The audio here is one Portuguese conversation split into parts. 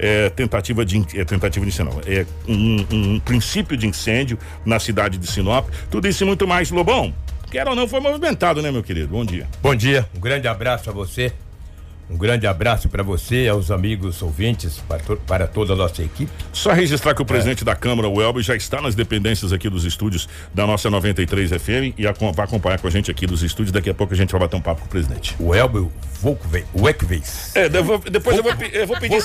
é, tentativa de é, tentativa de não, é um, um princípio de incêndio na cidade de Sinop. Tudo isso e muito mais, Lobão. Quer ou não, foi movimentado, né, meu querido? Bom dia. Bom dia, um grande abraço a você. Um grande abraço para você, aos amigos ouvintes, para, to para, toda a nossa equipe. Só registrar que o presidente é. da Câmara, o Elber, já está nas dependências aqui dos estúdios da nossa 93 FM e a, vai acompanhar com a gente aqui dos estúdios. Daqui a pouco a gente vai bater um papo com o presidente. O Elber Volkweis. É, eu vou, depois eu vou, eu vou pedir.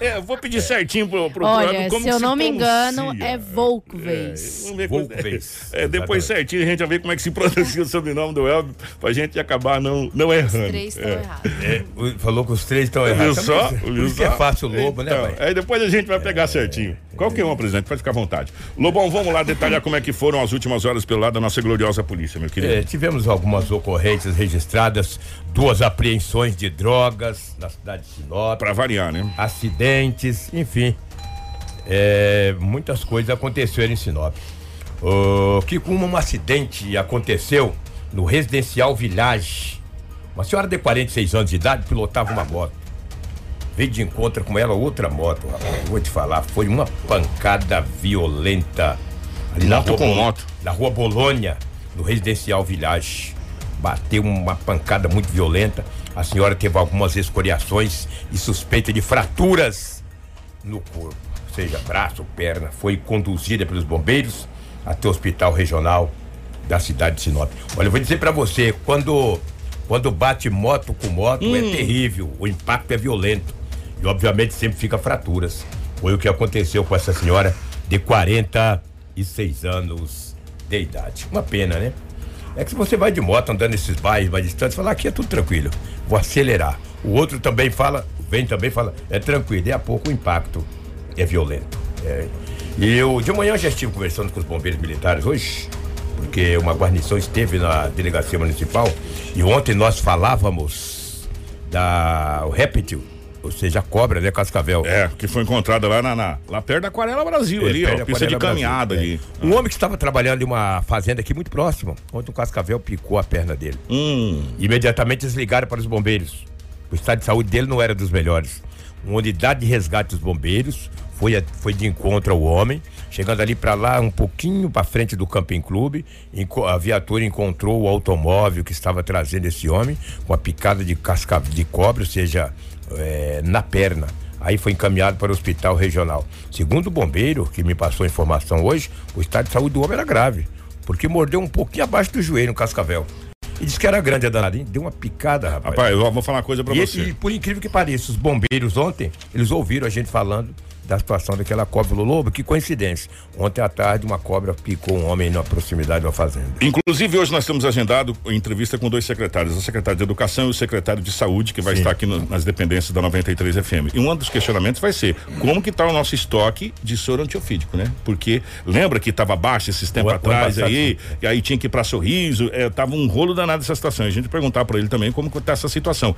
É, eu vou pedir é. certinho pro, pro Olha, como se eu se não me engano, é Volkweis. É, Volkweis. É, depois certinho a gente vai ver como é que se pronuncia o sobrenome do Elber, pra gente acabar não, não errando. Os três estão é. errados. É, falou que os três estão errados. Viu só? Viu só? é fácil o Lobo, né, então, né, pai? Aí depois a gente vai pegar certinho. Qualquer um, presidente, pode ficar à vontade. Lobão, vamos lá detalhar como é que foram as últimas horas pelo lado da nossa gloriosa polícia, meu querido. É, tivemos algumas ocorrências registradas, duas apreensões de drogas na cidade de Sinop. Pra variar, né? Acidentes, enfim. É, muitas coisas aconteceram em Sinop. Que como um acidente aconteceu no residencial Village. Uma senhora de 46 anos de idade pilotava uma moto veio de encontro com ela outra moto, rapaz. Vou te falar, foi uma pancada violenta. Ali moto na rua, com moto. Na rua Bolônia, no residencial Village. Bateu uma pancada muito violenta. A senhora teve algumas escoriações e suspeita de fraturas no corpo, seja braço, perna. Foi conduzida pelos bombeiros até o hospital regional da cidade de Sinop. Olha, eu vou dizer para você, quando quando bate moto com moto é hum. é terrível, o impacto é violento. E obviamente sempre fica fraturas. Foi o que aconteceu com essa senhora de 46 anos de idade. Uma pena, né? É que se você vai de moto andando nesses bairros mais distantes, fala aqui é tudo tranquilo, vou acelerar. O outro também fala, vem também fala, é tranquilo, e a pouco o impacto é violento. É. E eu de manhã já estive conversando com os bombeiros militares hoje, porque uma guarnição esteve na delegacia municipal e ontem nós falávamos da o réptil ou seja, a cobra, né, Cascavel. É, que foi encontrada lá na, na lá perto da Aquarela Brasil, é, ali, ó, pista de caminhada Brasil, ali. É. Um homem que estava trabalhando em uma fazenda aqui muito próximo, onde um cascavel picou a perna dele. Hum. Imediatamente eles ligaram para os bombeiros. O estado de saúde dele não era dos melhores. Uma unidade de resgate dos bombeiros foi, foi de encontro ao homem, chegando ali para lá, um pouquinho para frente do Camping Clube, a viatura encontrou o automóvel que estava trazendo esse homem com a picada de casca de cobre, ou seja, é, na perna. Aí foi encaminhado para o hospital regional. Segundo o bombeiro, que me passou a informação hoje, o estado de saúde do homem era grave, porque mordeu um pouquinho abaixo do joelho no cascavel. E disse que era grande a danadinha, deu uma picada, rapaz. Rapaz, eu vou falar uma coisa pra e você. E por incrível que pareça, os bombeiros ontem, eles ouviram a gente falando da situação daquela cobra do lobo. Que coincidência. Ontem à tarde, uma cobra picou um homem na proximidade da fazenda. Inclusive, hoje nós temos agendado entrevista com dois secretários, o secretário de Educação e o secretário de Saúde, que vai Sim. estar aqui no, nas dependências da 93 FM. E um dos questionamentos vai ser como que está o nosso estoque de soro antiofídico, né? Porque lembra que estava baixo esses tempos atrás aí, e aí tinha que ir para sorriso, é, tava um rolo danado essa situação. A gente perguntar para ele também como está essa situação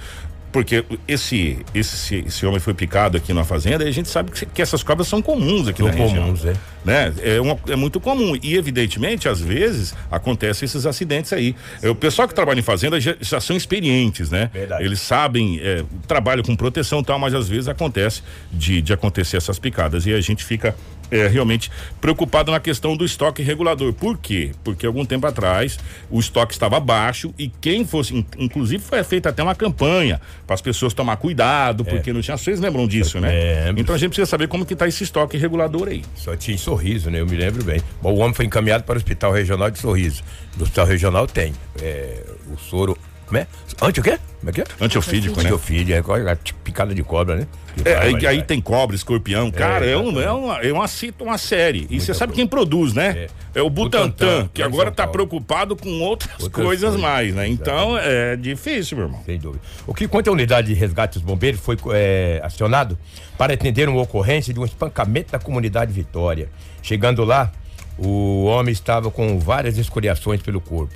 porque esse, esse, esse homem foi picado aqui na fazenda e a gente sabe que, que essas cobras são comuns aqui são na região. comuns, é. Né? É, uma, é muito comum e evidentemente às vezes acontecem esses acidentes aí. É, o pessoal que trabalha em fazenda já, já são experientes, né? Verdade. Eles sabem, é, trabalham com proteção e tal, mas às vezes acontece de, de acontecer essas picadas e a gente fica é, realmente preocupado na questão do estoque regulador. Por quê? Porque algum tempo atrás o estoque estava baixo e quem fosse, inclusive foi feita até uma campanha para as pessoas tomar cuidado, é. porque não tinha. Vocês lembram disso, né? É, então a gente precisa saber como que está esse estoque regulador aí. Só tinha sorriso, né? Eu me lembro bem. Bom, o homem foi encaminhado para o Hospital Regional de Sorriso. No Hospital Regional tem é, o soro como é? Anti o quê? Como é que é? Antiofídico, né? Antiofídico, é picada de cobra, né? É, aí, aí tem cobra, escorpião. É, cara, é, um, é, uma, é uma, uma série. E você sabe quem produz, né? É, é o Butantan, Butantan que agora está preocupado com outras, outras coisas, coisas mais, né? Então é difícil, meu irmão. Sem dúvida. O que quanto à unidade de resgate dos bombeiros foi é, acionado para atender uma ocorrência de um espancamento da comunidade Vitória. Chegando lá, o homem estava com várias escoriações pelo corpo.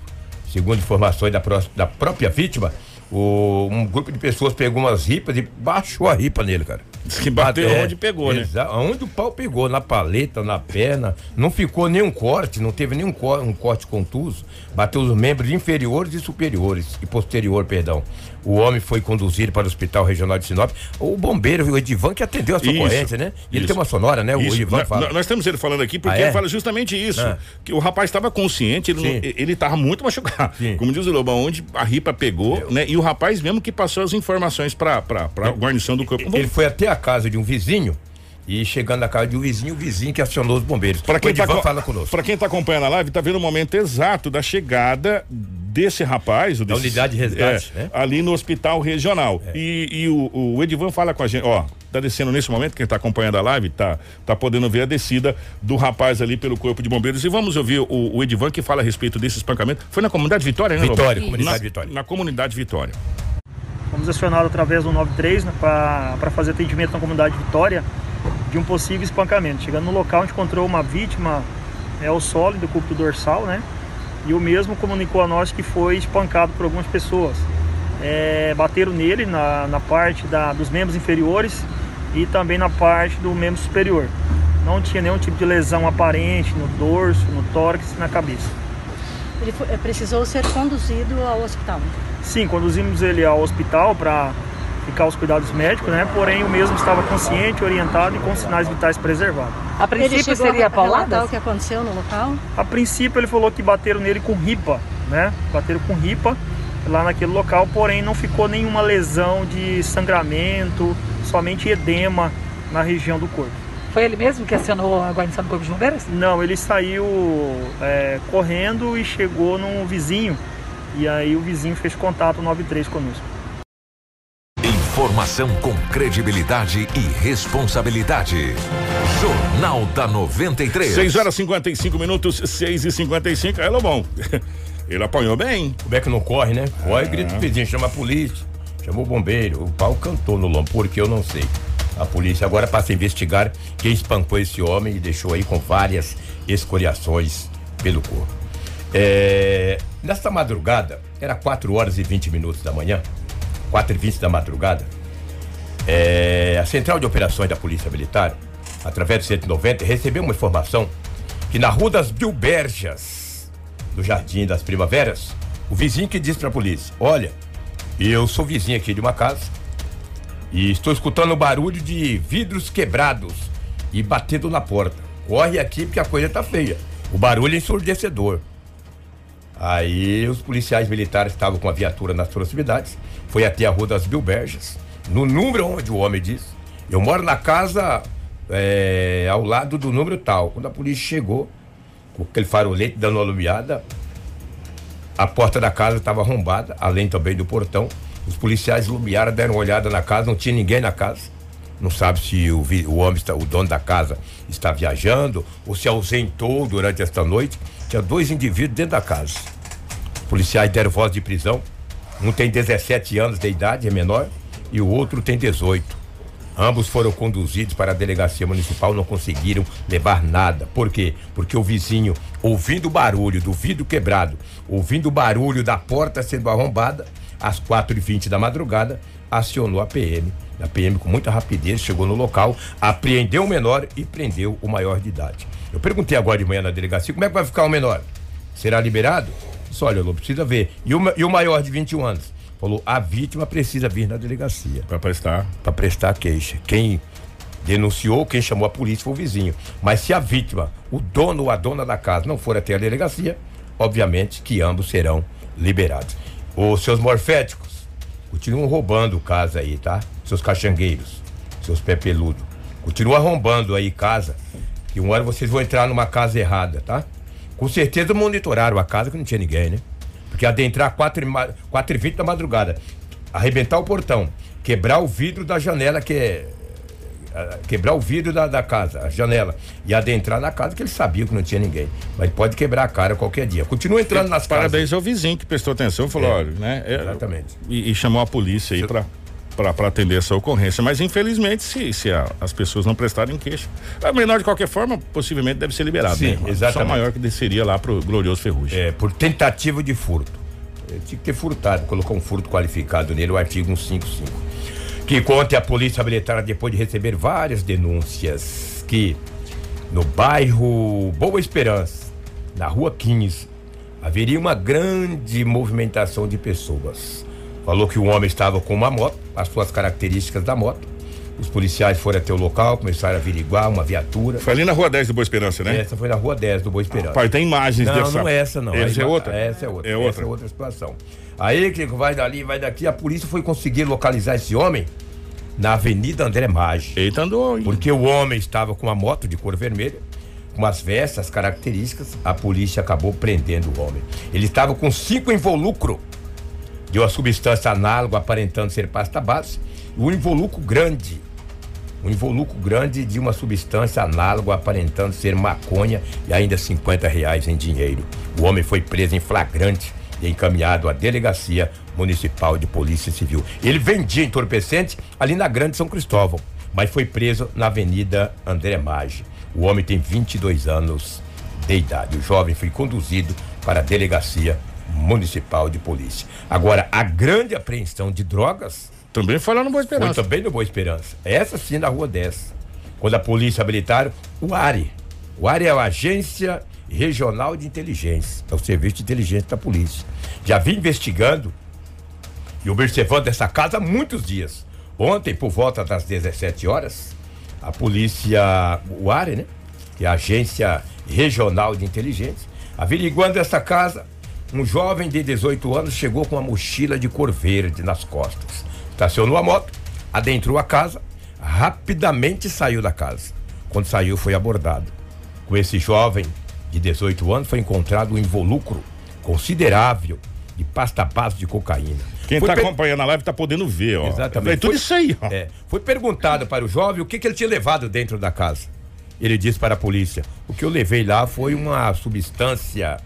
Segundo informações da, da própria vítima, o, um grupo de pessoas pegou umas ripas e baixou a ripa nele, cara. Diz que bateu é, onde pegou, né? Onde o pau pegou, na paleta, na perna, não ficou nenhum corte, não teve nenhum corte, um corte contuso, bateu os membros inferiores e superiores, e posterior, perdão. O homem foi conduzido para o Hospital Regional de Sinop. O bombeiro, o Edivan, que atendeu a socorrência, né? Ele tem uma sonora, né? O isso. Edivan fala. Nós temos ele falando aqui porque ah, é? ele fala justamente isso. Ah. Que o rapaz estava consciente, ele estava muito machucado. Sim. Como diz o Lobão, onde a ripa pegou, né? E o rapaz mesmo que passou as informações para a guarnição do corpo. Ele foi até a casa de um vizinho e chegando na casa de um vizinho, o vizinho que acionou os bombeiros. Para quem, tá. Para está acompanhando a live, está vendo o momento exato da chegada desse rapaz, o da unidade de resgate, é, né? ali no hospital regional. É. E, e o, o, Edivan fala com a gente, ó, tá descendo nesse momento, quem está acompanhando a live tá, tá podendo ver a descida do rapaz ali pelo corpo de bombeiros. E vamos ouvir o, o Edivan que fala a respeito desse espancamento. Foi na comunidade Vitória, né? Vitória, comunidade na, Vitória. Na comunidade Vitória. Fomos acionados através do 93 né, para fazer atendimento na comunidade Vitória de um possível espancamento. Chegando no local, a gente encontrou uma vítima, é o sólido, do culto dorsal, né? E o mesmo comunicou a nós que foi espancado por algumas pessoas. É, bateram nele na, na parte da, dos membros inferiores e também na parte do membro superior. Não tinha nenhum tipo de lesão aparente no dorso, no tórax e na cabeça. Ele foi, precisou ser conduzido ao hospital? Sim, conduzimos ele ao hospital para ficar os cuidados médicos, né? Porém, o mesmo estava consciente, orientado e com sinais vitais preservados. A princípio seria paulada? O que aconteceu no local? A princípio ele falou que bateram nele com ripa, né? Bateram com ripa lá naquele local, porém não ficou nenhuma lesão de sangramento, somente edema na região do corpo. Foi ele mesmo que acionou a guarnição do Corpo de Bombeiros? Não, ele saiu é, correndo e chegou num vizinho. E aí o vizinho fez contato 93 conosco. Informação com credibilidade e responsabilidade. Jornal da 93. 6 horas 55 minutos, 6 e 55 É, bom. Ele apanhou bem. Como é que não corre, né? Corre, é. grita o vizinho, chama a polícia, chamou o bombeiro. O pau cantou no lombo, porque eu não sei. A polícia agora passa a investigar quem espancou esse homem e deixou aí com várias escoriações pelo corpo. É, nesta madrugada, era 4 horas e 20 minutos da manhã, 4 e 20 da madrugada, é, a Central de Operações da Polícia Militar, através do 190, recebeu uma informação que na Rua das Bilberjas, do Jardim das Primaveras, o vizinho que disse para a polícia: Olha, eu sou vizinho aqui de uma casa e estou escutando barulho de vidros quebrados e batendo na porta. Corre aqui porque a coisa tá feia. O barulho é ensurdecedor. Aí os policiais militares estavam com a viatura nas proximidades, foi até a Rua das Bilberjas, no número onde o homem disse. Eu moro na casa é, ao lado do número tal. Quando a polícia chegou, com aquele farolete dando uma alumiada, a porta da casa estava arrombada, além também do portão. Os policiais iluminaram, deram uma olhada na casa, não tinha ninguém na casa. Não sabe se o, o homem, está, o dono da casa, está viajando ou se ausentou durante esta noite. Tinha dois indivíduos dentro da casa. Policiais deram voz de prisão. Um tem 17 anos de idade, é menor, e o outro tem 18. Ambos foram conduzidos para a delegacia municipal, não conseguiram levar nada. Por quê? Porque o vizinho, ouvindo o barulho do vidro quebrado, ouvindo o barulho da porta sendo arrombada, às 4h20 da madrugada, acionou a PM. A PM, com muita rapidez, chegou no local, apreendeu o menor e prendeu o maior de idade. Eu perguntei agora de manhã na delegacia como é que vai ficar o menor? Será liberado? Disse, olha, precisa ver. E o, e o maior de 21 anos? Falou, a vítima precisa vir na delegacia. Para prestar? Para prestar queixa. Quem denunciou, quem chamou a polícia foi o vizinho. Mas se a vítima, o dono ou a dona da casa não for até a delegacia, obviamente que ambos serão liberados. Os seus morféticos continuam roubando casa aí, tá? Seus caxangueiros, seus pé peludo. Continua arrombando aí casa que uma hora vocês vão entrar numa casa errada, tá? Com certeza monitoraram a casa que não tinha ninguém, né? Porque adentrar 4 e 20 da madrugada, arrebentar o portão, quebrar o vidro da janela, que é. Quebrar o vidro da, da casa, a janela, e adentrar na casa que ele sabia que não tinha ninguém. Mas pode quebrar a cara qualquer dia. Continua entrando nas Parabéns casas. Parabéns ao vizinho que prestou atenção e falou: é, olha, né? É, exatamente. E, e, chamou a polícia aí para para atender essa ocorrência. Mas infelizmente, se, se a, as pessoas não prestarem queixa, a menor de qualquer forma, possivelmente deve ser liberado. Sim, né? exatamente. Só maior que desceria lá pro glorioso Ferrugem. É, por tentativa de furto. Ele tinha que ter furtado, colocou um furto qualificado nele, o artigo 155. Que conta a polícia militar depois de receber várias denúncias que no bairro Boa Esperança, na rua 15, haveria uma grande movimentação de pessoas. Falou que o homem estava com uma moto, as suas características da moto. Os policiais foram até o local, começaram a averiguar uma viatura. Foi ali na rua 10 do Boa Esperança, né? Essa foi na rua 10 do Boa Esperança. Pai, tem imagens não, dessa. Não, é essa não. Essa é outra? Essa é outra. É outra. Essa é outra situação. Aí, que vai dali, vai daqui, a polícia foi conseguir localizar esse homem na Avenida André Maggi. Eita, andou. hein? Porque o homem estava com uma moto de cor vermelha, com as vestes, características, a polícia acabou prendendo o homem. Ele estava com cinco involucro de uma substância análoga aparentando ser pasta base, e um involucro grande, um involucro grande de uma substância análoga aparentando ser maconha e ainda 50 reais em dinheiro. O homem foi preso em flagrante e encaminhado à delegacia municipal de polícia civil. Ele vendia entorpecente ali na Grande São Cristóvão, mas foi preso na Avenida André Maggi. O homem tem 22 anos de idade. O jovem foi conduzido para a delegacia municipal de polícia. Agora, a grande apreensão de drogas Também foi lá no Boa foi Esperança. também no Boa Esperança. Essa sim na rua 10. Quando a polícia habilitaram o ARE. O ARE é a Agência Regional de Inteligência. É o serviço de inteligência da polícia. Já vim investigando e observando essa casa há muitos dias. Ontem, por volta das 17 horas, a polícia, o ARE, né? Que é a Agência Regional de Inteligência, averiguando essa casa, um jovem de 18 anos chegou com uma mochila de cor verde nas costas. Estacionou a moto, adentrou a casa, rapidamente saiu da casa. Quando saiu, foi abordado. Com esse jovem de 18 anos, foi encontrado um involucro considerável de pasta base de cocaína. Quem Foi tá per- acompanhando a live tá podendo ver, ó. Exatamente. É tudo Foi- isso aí, ó. É, foi perguntado para o jovem o que, que ele tinha levado dentro da casa. Ele disse para a polícia: o que eu levei lá foi uma substância,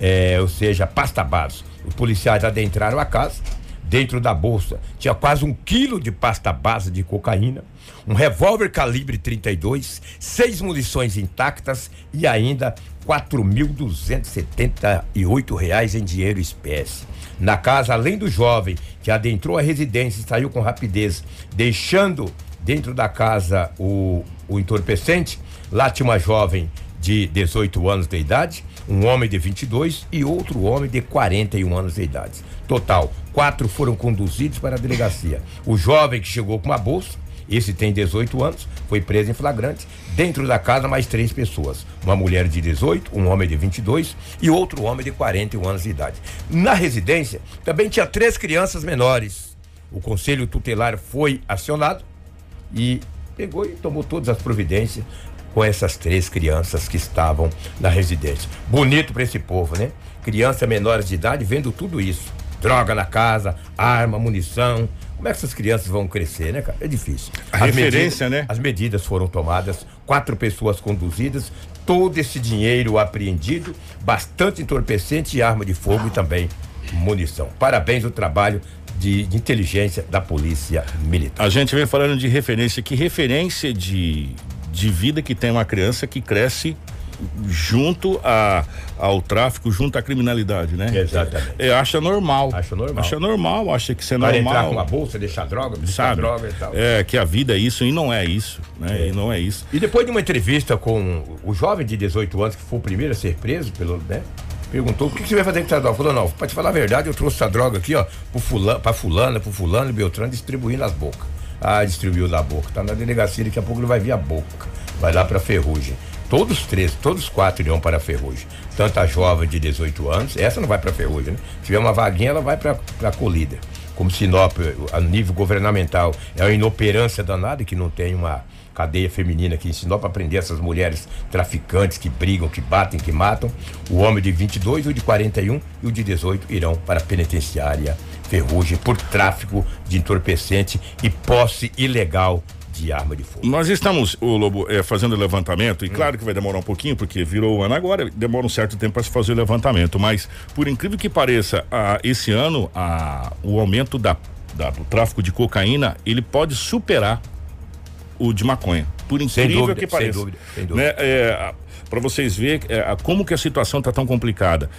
é, ou seja, pasta base. Os policiais adentraram a casa. Dentro da bolsa tinha quase um quilo de pasta base de cocaína, um revólver calibre 32, seis munições intactas e ainda 4.278 reais em dinheiro espécie. Na casa, além do jovem que adentrou a residência e saiu com rapidez, deixando dentro da casa o, o entorpecente, lá tinha uma jovem de 18 anos de idade, um homem de 22 e outro homem de 41 anos de idade. Total, quatro foram conduzidos para a delegacia. O jovem que chegou com uma bolsa, esse tem 18 anos, foi preso em flagrante. Dentro da casa, mais três pessoas: uma mulher de 18, um homem de 22 e outro homem de 41 anos de idade. Na residência, também tinha três crianças menores. O conselho tutelar foi acionado e pegou e tomou todas as providências com essas três crianças que estavam na residência. Bonito para esse povo, né? Crianças menores de idade vendo tudo isso. Droga na casa, arma, munição. Como é que essas crianças vão crescer, né, cara? É difícil. A As referência, medidas- né? As medidas foram tomadas, quatro pessoas conduzidas, todo esse dinheiro apreendido, bastante entorpecente e arma de fogo e também munição. Parabéns ao trabalho de, de inteligência da Polícia Militar. A gente vem falando de referência, que referência de, de vida que tem uma criança que cresce junto a, ao tráfico, junto à criminalidade, né? Exatamente. É, acha normal. Acha normal. Acha normal, acha que isso é entrar normal. com uma bolsa, deixar droga, sabe? droga e tal. É, que a vida é isso e não é isso, né? E não é isso. E depois de uma entrevista com o jovem de 18 anos, que foi o primeiro a ser preso pelo, né? Perguntou o que, que você vai fazer com essa droga? Falou, não, pra te falar a verdade, eu trouxe essa droga aqui, ó, pro fulano, pra fulana, pro fulano e Beltrano, distribuir nas bocas. Ah, distribuiu na boca. Tá na delegacia, daqui a pouco ele vai vir a boca. Vai lá pra ferrugem. Todos três, todos quatro irão para ferrugem. Tanto a jovem de 18 anos, essa não vai para ferrugem, né? Se tiver uma vaguinha, ela vai para a colíder. Como Sinop, a nível governamental, é uma inoperância danada que não tem uma cadeia feminina aqui em Sinop para prender essas mulheres traficantes que brigam, que batem, que matam. O homem de 22, o de 41 e o de 18 irão para a penitenciária Ferrugem por tráfico de entorpecente e posse ilegal de arma de fogo. Nós estamos, o Lobo, é, fazendo levantamento, e Hum. claro que vai demorar um pouquinho, porque virou o ano agora, demora um certo tempo para se fazer o levantamento, mas por incrível que pareça, a, esse ano a, o aumento da, da- do tráfico de cocaína, ele pode superar o de maconha. Por Sem incrível dúvida, que sem pareça. dúvida, sem dúvida. Né? É, para vocês verem é, como que a situação está tão complicada.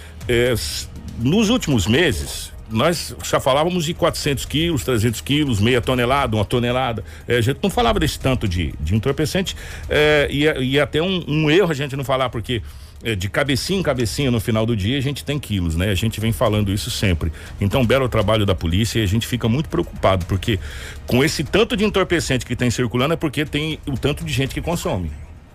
Nos últimos meses, nós já falávamos de 400 quilos, 300 quilos, meia tonelada, uma tonelada. É, a gente não falava desse tanto de, de entorpecente é, e, e até um, um, erro a gente não falar, porque é, de cabecinha em cabecinha no final do dia a gente tem quilos, né? A gente vem falando isso sempre. Então, belo trabalho da polícia e a gente fica muito preocupado, porque com esse tanto de entorpecente que tem circulando é porque tem o tanto de gente que consome.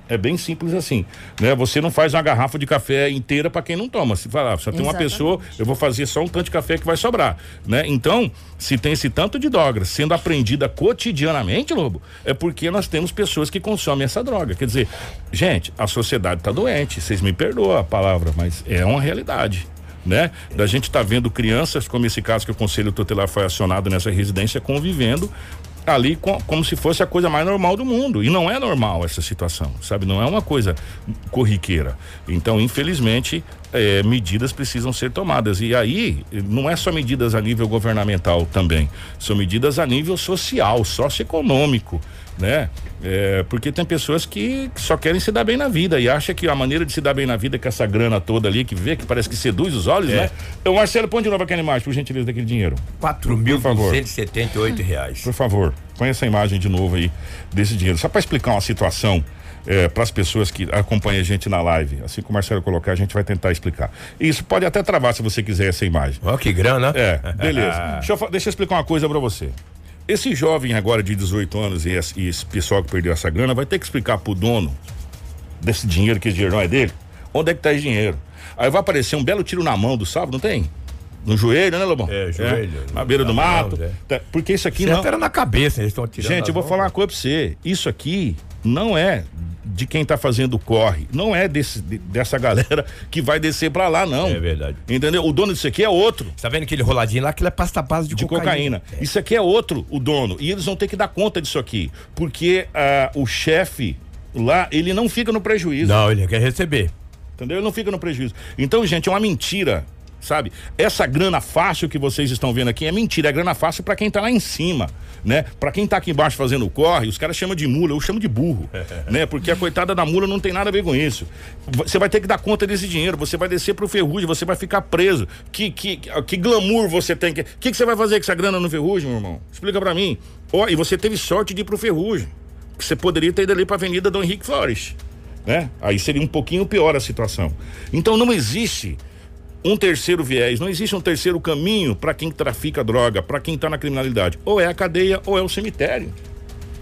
É bem simples assim, né? Você não faz uma garrafa de café inteira para quem não toma. Se falar, só tem uma pessoa, eu vou fazer só um tanto de café que vai sobrar, né? Então, se tem esse tanto de droga sendo apreendida cotidianamente, Lobo, é porque nós temos pessoas que consomem essa droga. Quer dizer, gente, a sociedade está doente. Vocês me perdoam a palavra, mas é uma realidade. Né? Da gente tá vendo crianças, como esse caso que o Conselho Tutelar foi acionado nessa residência, convivendo ali com, como se fosse a coisa mais normal do mundo. E não é normal essa situação, sabe? Não é uma coisa corriqueira. Então, infelizmente, é, medidas precisam ser tomadas. E aí, não é só medidas a nível governamental também, são medidas a nível social, socioeconômico né? É, porque tem pessoas que só querem se dar bem na vida e acha que a maneira de se dar bem na vida é com essa grana toda ali que vê, que parece que seduz os olhos, é. né? Então, Marcelo, põe de novo aquela imagem, por gentileza, daquele dinheiro. Quatro mil oito reais. Por favor, põe essa imagem de novo aí desse dinheiro. Só para explicar uma situação é, para as pessoas que acompanham a gente na live. Assim que o Marcelo colocar, a gente vai tentar explicar. Isso pode até travar se você quiser essa imagem. Ó, oh, que grana. É, beleza. deixa, eu, deixa eu explicar uma coisa para você. Esse jovem agora de 18 anos e esse, e esse pessoal que perdeu essa grana vai ter que explicar pro dono desse dinheiro, que esse dinheiro não é dele, onde é que tá esse dinheiro. Aí vai aparecer um belo tiro na mão do sábado, não tem? No joelho, né, Lobão? É, joelho. É, na beira do mato. Mão, é. Tá, porque isso aqui não. era na cabeça, eles estão tirando. Gente, eu vou falar uma coisa pra você. Isso aqui não é de quem está fazendo o corre. Não é desse, dessa galera que vai descer para lá, não. É verdade. Entendeu? O dono disso aqui é outro. Tá vendo aquele roladinho lá? Aquilo é pasta base de, de cocaína. cocaína. É. Isso aqui é outro, o dono. E eles vão ter que dar conta disso aqui. Porque uh, o chefe lá, ele não fica no prejuízo. Não, ele quer receber. Entendeu? Ele não fica no prejuízo. Então, gente, é uma mentira sabe? Essa grana fácil que vocês estão vendo aqui é mentira, é grana fácil para quem tá lá em cima, né? Para quem tá aqui embaixo fazendo o corre, os caras chamam de mula, eu chamo de burro, né? Porque a coitada da mula não tem nada a ver com isso. Você vai ter que dar conta desse dinheiro, você vai descer pro ferrugem, você vai ficar preso. Que que que glamour você tem que que, que você vai fazer com essa grana no ferrugem, meu irmão? Explica para mim. Ó, oh, e você teve sorte de ir pro ferrugem. Você poderia ter ido ali para Avenida Dom Henrique Flores, né? Aí seria um pouquinho pior a situação. Então não existe um terceiro viés, não existe um terceiro caminho para quem trafica droga, para quem está na criminalidade. Ou é a cadeia ou é o cemitério.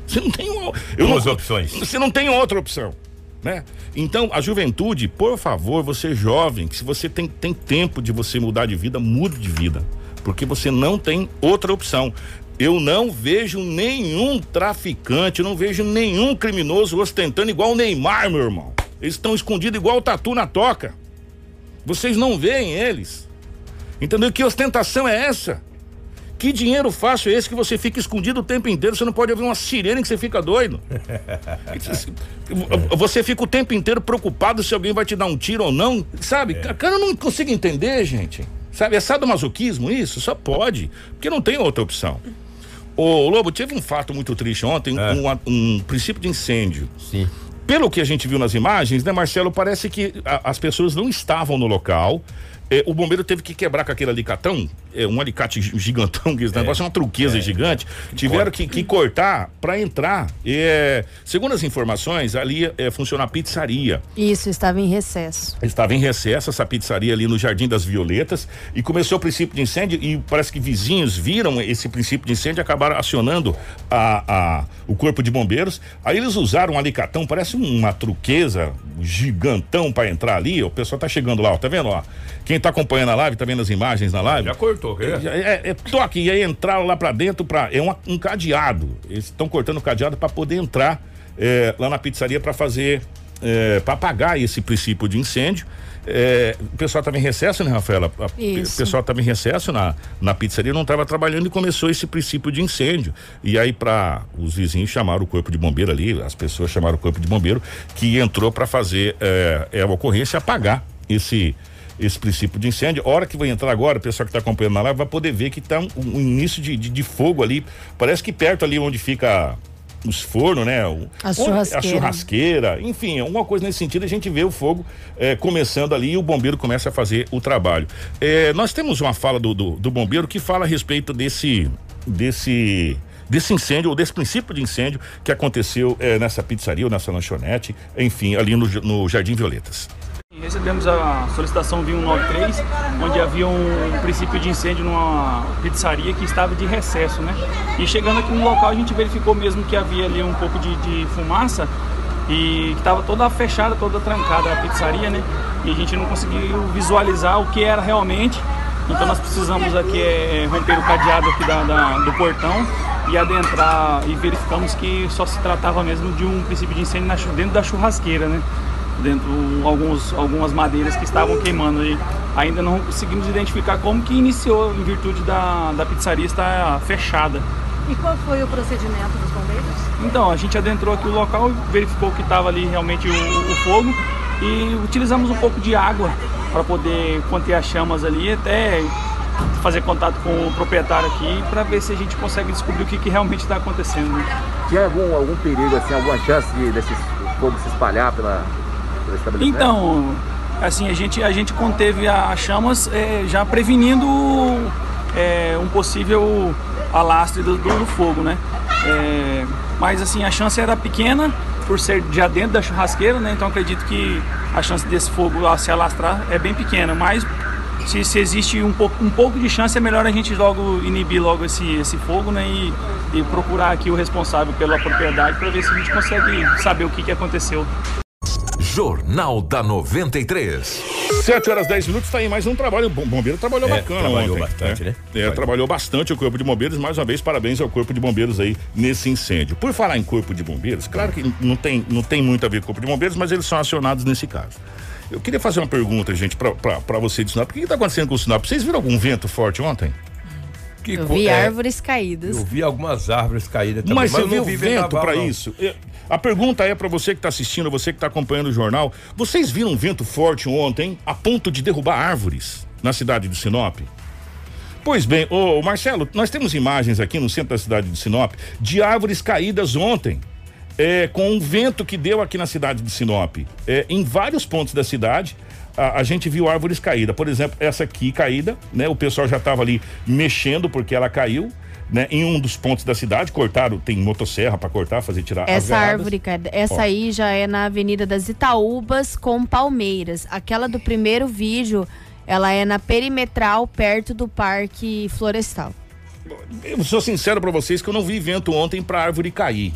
Você não tem uma, duas opções. Você não tem outra opção. Né? Então, a juventude, por favor, você jovem, que se você tem, tem tempo de você mudar de vida, mude de vida. Porque você não tem outra opção. Eu não vejo nenhum traficante, não vejo nenhum criminoso ostentando igual o Neymar, meu irmão. Eles estão escondidos igual o tatu na toca. Vocês não veem eles. Entendeu? Que ostentação é essa? Que dinheiro fácil é esse que você fica escondido o tempo inteiro? Você não pode ouvir uma sirene que você fica doido. você fica o tempo inteiro preocupado se alguém vai te dar um tiro ou não. Sabe? É. Cara, eu não consigo entender, gente. Sabe? É sadomasoquismo isso? Só pode. Porque não tem outra opção. Ô, Lobo, teve um fato muito triste ontem, é. um, um princípio de incêndio. Sim pelo que a gente viu nas imagens, né, Marcelo, parece que a, as pessoas não estavam no local. É, o bombeiro teve que quebrar com aquele alicatão, é, um alicate gigantão, que esse é, negócio é uma truqueza é, gigante. Tiveram que, que cortar para entrar. É, segundo as informações, ali é, funciona a pizzaria. Isso, estava em recesso. Estava em recesso essa pizzaria ali no Jardim das Violetas e começou o princípio de incêndio e parece que vizinhos viram esse princípio de incêndio e acabaram acionando a, a, o corpo de bombeiros. Aí eles usaram um alicatão, parece uma truqueza gigantão para entrar ali. O pessoal tá chegando lá, ó, tá vendo? Ó, quem está acompanhando a live, tá vendo as imagens na live? Já cortou, quer? É, é, é toque, e aí entraram lá para dentro para é uma, um cadeado. Eles estão cortando o cadeado para poder entrar é, lá na pizzaria para fazer é, para apagar esse princípio de incêndio. É, o pessoal estava em recesso, né, Rafaela? A, o pessoal estava em recesso na, na pizzaria, não estava trabalhando e começou esse princípio de incêndio. E aí, para os vizinhos chamaram o corpo de bombeiro ali, as pessoas chamaram o corpo de bombeiro, que entrou para fazer é, é, a ocorrência apagar esse esse princípio de incêndio. A hora que vai entrar agora, o pessoal que está acompanhando na live vai poder ver que está um, um, início de, de, de, fogo ali. Parece que perto ali onde fica os fornos, né? O, a churrasqueira. A churrasqueira, enfim, alguma coisa nesse sentido, a gente vê o fogo é, começando ali e o bombeiro começa a fazer o trabalho. É, nós temos uma fala do, do, do bombeiro que fala a respeito desse. desse desse incêndio ou desse princípio de incêndio que aconteceu é, nessa pizzaria ou nessa lanchonete, enfim, ali no, no Jardim Violetas. Recebemos a solicitação de 193, onde havia um princípio de incêndio numa pizzaria que estava de recesso, né? E chegando aqui no local, a gente verificou mesmo que havia ali um pouco de, de fumaça e que estava toda fechada, toda trancada a pizzaria, né? E a gente não conseguiu visualizar o que era realmente. Então nós precisamos aqui é, romper o cadeado aqui da, da, do portão e adentrar e verificamos que só se tratava mesmo de um princípio de incêndio dentro da churrasqueira, né? Dentro alguns, algumas madeiras que estavam queimando e ainda não conseguimos identificar como que iniciou em virtude da, da pizzaria estar fechada. E qual foi o procedimento dos bombeiros? Então, a gente adentrou aqui o local e verificou que estava ali realmente o, o, fogo e utilizamos um pouco de água para poder conter as chamas ali até fazer contato com o proprietário aqui para ver se a gente consegue descobrir o que, que realmente está acontecendo. Tinha algum, algum perigo, assim, alguma chance de, desse fogo se espalhar pela, então, assim, a gente, a gente conteve as chamas é, já prevenindo é, um possível alastre do, do fogo, né? É, mas assim, a chance era pequena por ser já dentro da churrasqueira, né? Então acredito que a chance desse fogo se alastrar é bem pequena, mas se, se existe um pouco, um pouco de chance, é melhor a gente logo inibir logo esse, esse fogo, né? E, e procurar aqui o responsável pela propriedade para ver se a gente consegue saber o que, que aconteceu. Jornal da 93. 7 horas 10 minutos, tá aí mais um trabalho. O bombeiro trabalhou é, bacana trabalhou ontem. bastante, é. né? É, trabalhou. bastante o Corpo de Bombeiros. Mais uma vez, parabéns ao Corpo de Bombeiros aí nesse incêndio. Por falar em Corpo de Bombeiros, claro que não tem, não tem muito a ver com o Corpo de Bombeiros, mas eles são acionados nesse caso. Eu queria fazer uma pergunta, gente, para você de Sinop. O que está acontecendo com o Sinop? Vocês viram algum vento forte ontem? Que eu vi é, árvores caídas. Eu vi algumas árvores caídas também. Mas, mas você viu vento para isso? A pergunta é para você que está assistindo, você que está acompanhando o jornal: vocês viram um vento forte ontem a ponto de derrubar árvores na cidade de Sinop? Pois bem, ô, Marcelo, nós temos imagens aqui no centro da cidade de Sinop de árvores caídas ontem. É, com um vento que deu aqui na cidade de Sinop. É, em vários pontos da cidade, a, a, gente viu árvores caídas. Por exemplo, essa aqui caída, né? O pessoal já estava ali mexendo porque ela caiu né, em um dos pontos da cidade, cortaram, tem motosserra para cortar, fazer tirar Essa árvore, cara, essa Ó. aí já é na Avenida das Itaúbas com Palmeiras. Aquela do primeiro vídeo, ela é na perimetral, perto do Parque Florestal. Eu sou sincero para vocês que eu não vi vento ontem para árvore cair.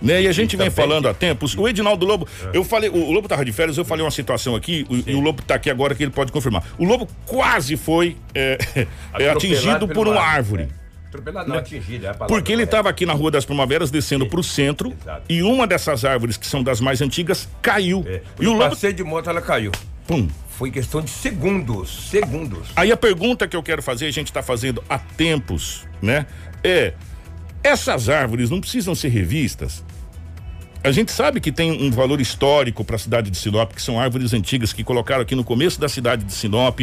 Né? E a gente vem falando há tempos. O Edinaldo Lobo, é. eu falei, o Lobo tava de férias, eu falei uma situação aqui, o, e o Lobo tá aqui agora que ele pode confirmar. O Lobo quase foi é, é, atingido por uma árvore. É. Atropelado, não, atingido, é Porque ele estava aqui na Rua das Primaveras descendo para o centro Exato. e uma dessas árvores, que são das mais antigas, caiu. É. E o lobo. Passei de moto, ela caiu. Pum. Foi questão de segundos, segundos. Aí a pergunta que eu quero fazer, a gente está fazendo há tempos, né? É essas árvores não precisam ser revistas? A gente sabe que tem um valor histórico para a cidade de Sinop, que são árvores antigas que colocaram aqui no começo da cidade de Sinop.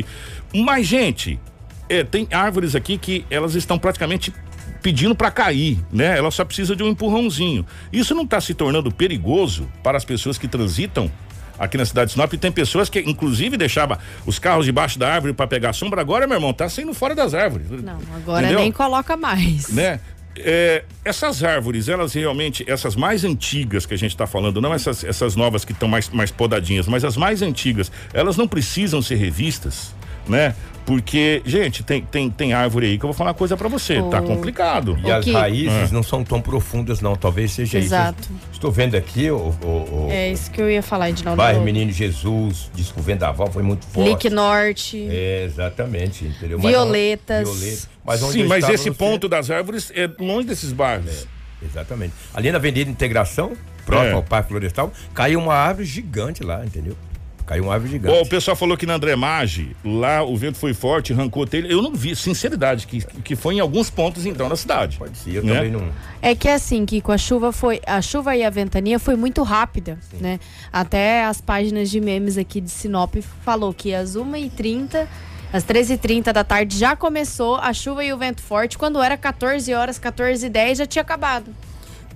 Mas, gente, é, tem árvores aqui que elas estão praticamente pedindo para cair, né? Ela só precisa de um empurrãozinho. Isso não está se tornando perigoso para as pessoas que transitam aqui na cidade de Sinop. Tem pessoas que, inclusive, deixavam os carros debaixo da árvore para pegar sombra. Agora, meu irmão, tá saindo fora das árvores. Não, agora Entendeu? nem coloca mais. Né? É, essas árvores, elas realmente, essas mais antigas que a gente está falando, não essas, essas novas que estão mais, mais podadinhas, mas as mais antigas, elas não precisam ser revistas, né? Porque, gente, tem, tem, tem árvore aí que eu vou falar uma coisa para você, tá complicado. E as raízes é. não são tão profundas, não. Talvez seja Exato. isso. Estou vendo aqui o. o, o é isso que eu ia falar, Edinaldo. Bairro Menino Jesus, disco Vendaval foi muito forte. Lick Norte. É, exatamente, entendeu? Violetas. Mas, violeta, mas Sim, mas esse ponto das árvores é longe desses bairros. É, exatamente. Ali na Avenida Integração, próximo é. ao Parque Florestal, caiu uma árvore gigante lá, entendeu? Caiu uma árvore gigante. o pessoal falou que na André Maggi, lá o vento foi forte, arrancou telha. Eu não vi, sinceridade, que, que foi em alguns pontos então na cidade. Pode ser, eu né? também não. É que assim, que com a chuva foi. A chuva e a ventania foi muito rápida, Sim. né? Até as páginas de memes aqui de Sinop falou que às 1h30. Às 13h30 da tarde já começou a chuva e o vento forte. Quando era 14 horas, 14 h 10 já tinha acabado.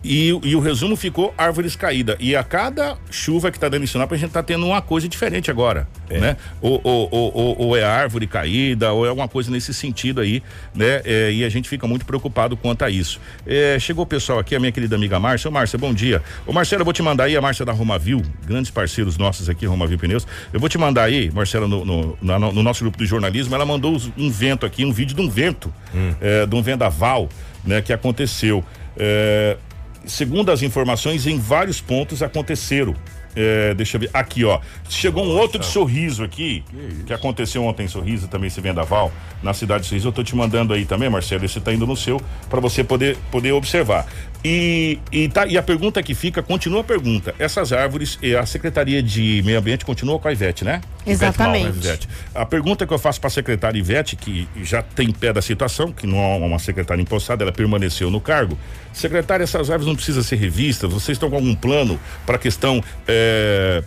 E, e o resumo ficou árvores caídas. E a cada chuva que tá dando em Sinop, a gente tá tendo uma coisa diferente agora, É. né? Ou, ou, ou, ou- é árvore caída, ou é alguma coisa nesse sentido aí, né? É, e a gente fica muito preocupado quanto a isso. É, chegou o pessoal aqui, a minha querida amiga Márcia. Ô, Márcia, bom dia. Ô, Marcelo, eu vou te mandar aí, a Márcia da Romavil, grandes parceiros nossos aqui, Romavil Pneus. Eu vou te mandar aí, Marcela, no, no, na- no nosso grupo de jornalismo, ela mandou um vento aqui, um vídeo de um vento, é, de um vendaval, né? Que aconteceu. É, segundo as informações, em vários pontos aconteceram. É, deixa eu ver. Aqui, ó. Chegou um outro de sorriso aqui, que, aconteceu ontem em Sorriso, também esse vendaval, na cidade de Sorriso. Eu tô te mandando aí também, Marcelo. Esse tá indo no seu, para você poder, poder observar. E, e, tá, e a pergunta que fica, continua a pergunta. Essas árvores, a Secretaria de Meio Ambiente continua com a Ivete, né? Exatamente. Ivete Mal, né, Ivete? A pergunta que eu faço para a secretária Ivete, que já tem pé da situação, que não é uma secretária empossada, ela permaneceu no cargo. Secretária, essas árvores não precisam ser revistas? Vocês estão com algum plano para a questão eh,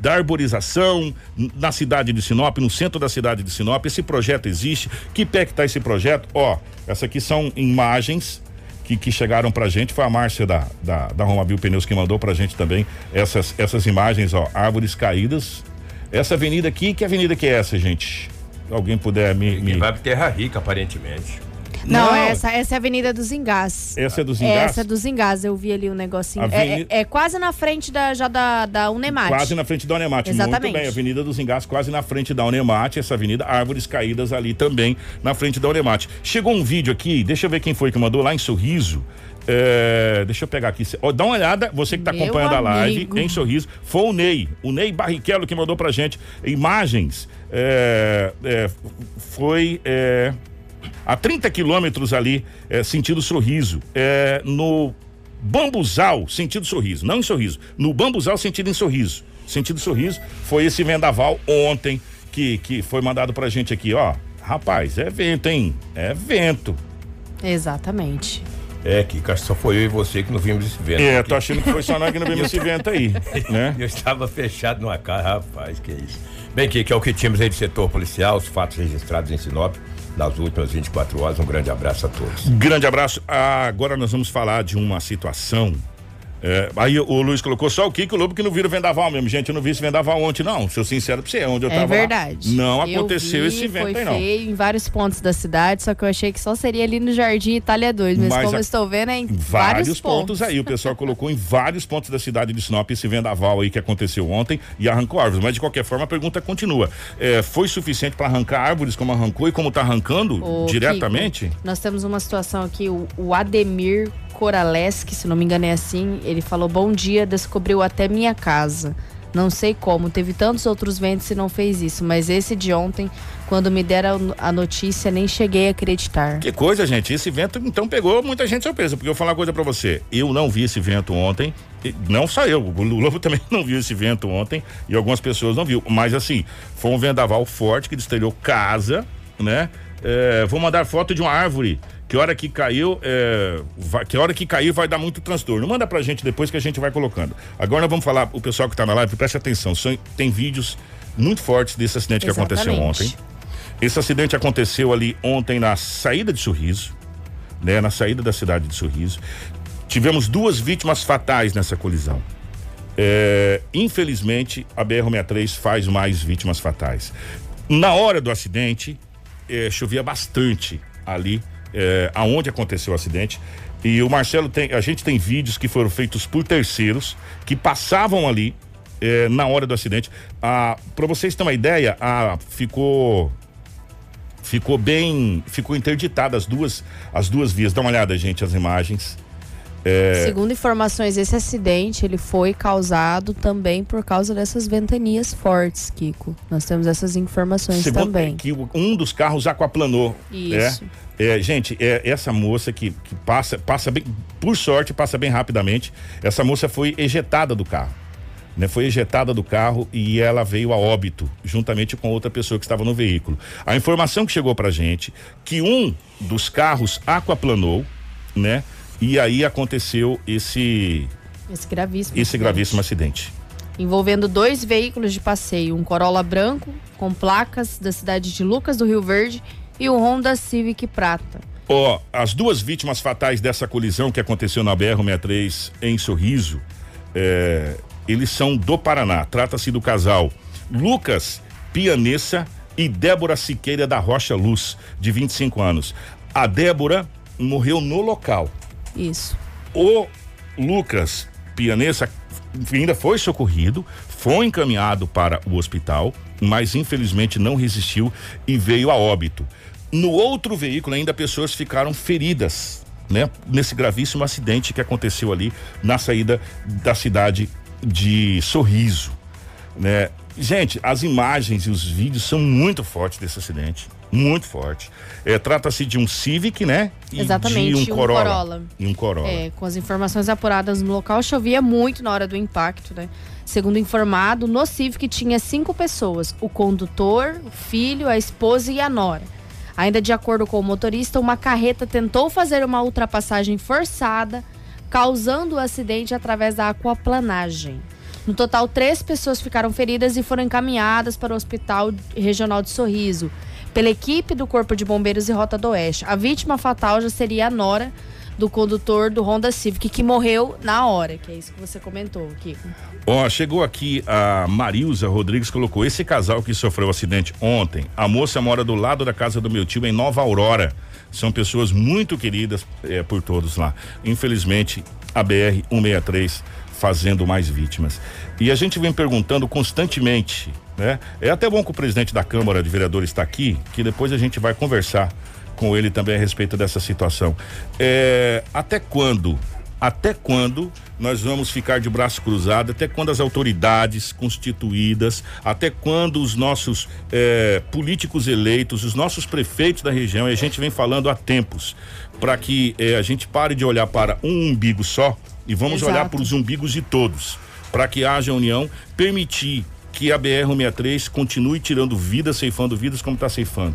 da arborização na cidade de Sinop, no centro da cidade de Sinop? Esse projeto existe? Que pé que está esse projeto? Ó, essa aqui são imagens que, que chegaram pra gente, foi a Márcia da, da, da Romavil Pneus que mandou pra gente também essas, essas imagens, ó, árvores caídas. Essa avenida aqui, que avenida que é essa, gente? Alguém puder me. me... Vai pra Terra Rica, aparentemente. Não, Não. Essa, essa é a Avenida dos Engás. Essa é dos Engás? Essa é dos Engás, eu vi ali um negocinho. É- É, é quase na frente da, já da, da Unemate. Quase na frente da Unemate. Exatamente. Muito bem, Avenida dos Engás, quase na frente da Unemate. Essa avenida, árvores caídas ali também na frente da Unemate. Chegou um vídeo aqui, deixa eu ver quem foi que mandou lá em Sorriso. É, deixa eu pegar aqui. Ó, dá uma olhada, você que está acompanhando a live amigo. em Sorriso, foi o Ney, o Ney Barrichello que mandou pra gente imagens. é, é, foi é, a 30 quilômetros ali, é, sentido Sorriso, é, no Bambuzal, sentido Sorriso, não em Sorriso, no Bambuzal, sentido em Sorriso. Sentido Sorriso, foi esse vendaval ontem que, que foi mandado pra gente aqui, ó. Rapaz, é vento, hein? É vento. Exatamente. É, Kika, só foi eu e você que não vimos esse vento. É, aqui. tô achando que foi só nós que não vimos esse vento aí, né? Eu estava fechado numa casa, rapaz, que isso. Bem, que, que é o que tínhamos aí do setor policial, os fatos registrados em Sinop nas últimas 24 horas. Um grande abraço a todos. Grande abraço. Agora nós vamos falar de uma situação. É, aí o Luiz colocou só o Kiko Lobo que não vira vendaval mesmo. Gente, eu não vi esse vendaval ontem, não. Sou sincero pra você, onde eu É tava. lá, verdade. Não Eu aconteceu vi, esse vento foi aí, não. feio em vários pontos da cidade, só que eu achei que só seria ali no Jardim Itália 2. Mas, Mas como a- eu estou vendo, é em Vários, vários, pontos. aí. O pessoal colocou em vários pontos da cidade de Sinop esse vendaval aí que aconteceu ontem e arrancou árvores. Mas de qualquer forma, a pergunta continua. É, foi suficiente para arrancar árvores como arrancou e como tá arrancando Ô, diretamente? Kiko, nós temos uma situação aqui, o, o Ademir Coraleski, se não me engano é assim, ele falou, bom dia, descobriu até minha casa. Não sei como, teve tantos outros ventos e não fez isso, mas esse de ontem, quando me deram a notícia, nem cheguei a acreditar. Que coisa, gente. Esse vento então pegou muita gente surpresa. Porque eu vou falar uma coisa pra você. Eu não vi esse vento ontem. Não só eu. O Lobo também não viu esse vento ontem. E algumas pessoas não viu. Mas assim, foi um vendaval forte que destruiu casa, né? É, vou mandar foto de uma árvore. Que hora que caiu, é, vai- que hora que caiu vai dar muito transtorno. Manda pra gente depois que a gente vai colocando. Agora vamos falar, o pessoal que tá na live, preste atenção. são- tem vídeos muito fortes desse acidente que aconteceu Exatamente. ontem. Esse acidente aconteceu ali ontem na saída de Sorriso, né? Na saída da cidade de Sorriso. Tivemos duas vítimas fatais nessa colisão. É, infelizmente, a BR-63 faz mais vítimas fatais. Na hora do acidente, é, chovia bastante ali, é, aonde aconteceu o acidente. E o Marcelo tem, a gente tem vídeos que foram feitos por terceiros que passavam ali é, na hora do acidente. Ah, Para vocês terem uma ideia, ah, ficou ficou bem, ficou interditada as duas as duas vias. Dá uma olhada, gente, as imagens. É. Segundo informações, esse acidente ele foi causado também por causa dessas ventanias fortes, Kiko. Nós temos essas informações Segundo também. que um dos carros aquaplanou. Isso. É, é, gente, é, essa moça que, que passa, passa bem, por sorte, passa bem rapidamente. Essa moça foi ejetada do carro. Né, foi ejetada do carro e ela veio a óbito, juntamente com outra pessoa que estava no veículo. A informação que chegou pra gente que um dos carros aquaplanou, né? E aí aconteceu esse Esse gravíssimo. esse acidente. gravíssimo acidente. Envolvendo dois veículos de passeio, um Corolla branco com placas da cidade de Lucas do Rio Verde e o Honda Civic prata. Ó, as duas vítimas fatais dessa colisão que aconteceu na BR-63 em Sorriso, é, eles são do Paraná. Trata-se do casal Lucas Pianessa e Débora Siqueira da Rocha Luz, de 25 anos. A Débora morreu no local. Isso. O Lucas Pianessa ainda foi socorrido, foi encaminhado para o hospital, mas infelizmente não resistiu e veio a óbito. No outro veículo ainda pessoas ficaram feridas, né? Nesse gravíssimo acidente que aconteceu ali na saída da cidade de Sorriso, né? Gente, as imagens e os vídeos são muito fortes desse acidente, muito forte. É, trata-se de um Civic, né? E Exatamente, de um, um Corolla. Corolla. E um Corolla. É, com as informações apuradas no local, chovia muito na hora do impacto, né? Segundo informado, no Civic tinha cinco pessoas: o condutor, o filho, a esposa e a nora. Ainda de acordo com o motorista, uma carreta tentou fazer uma ultrapassagem forçada, causando o acidente através da aquaplanagem. No total, três pessoas ficaram feridas e foram encaminhadas para o Hospital Regional de Sorriso, pela equipe do Corpo de Bombeiros e Rota do Oeste. A vítima fatal já seria a nora do condutor do Honda Civic, que morreu na hora, que é isso que você comentou, Kiko. Ó, chegou aqui a Marilza Rodrigues, colocou esse casal que sofreu o acidente ontem. A moça mora do lado da casa do meu tio em Nova Aurora. São pessoas muito queridas é, por todos lá. Infelizmente, a BR 163 fazendo mais vítimas. E a gente vem perguntando constantemente, né? É até bom que o presidente da Câmara de Vereadores está aqui, que depois a gente vai conversar com ele também a respeito dessa situação. É, até quando? Até quando nós vamos ficar de braço cruzado? Até quando as autoridades constituídas? Até quando os nossos é, políticos eleitos, os nossos prefeitos da região, e a gente vem falando há tempos, para que é, a gente pare de olhar para um umbigo só e vamos Exato. olhar para os umbigos de todos, para que haja união, permitir que a BR-163 continue tirando vidas, ceifando vidas como está ceifando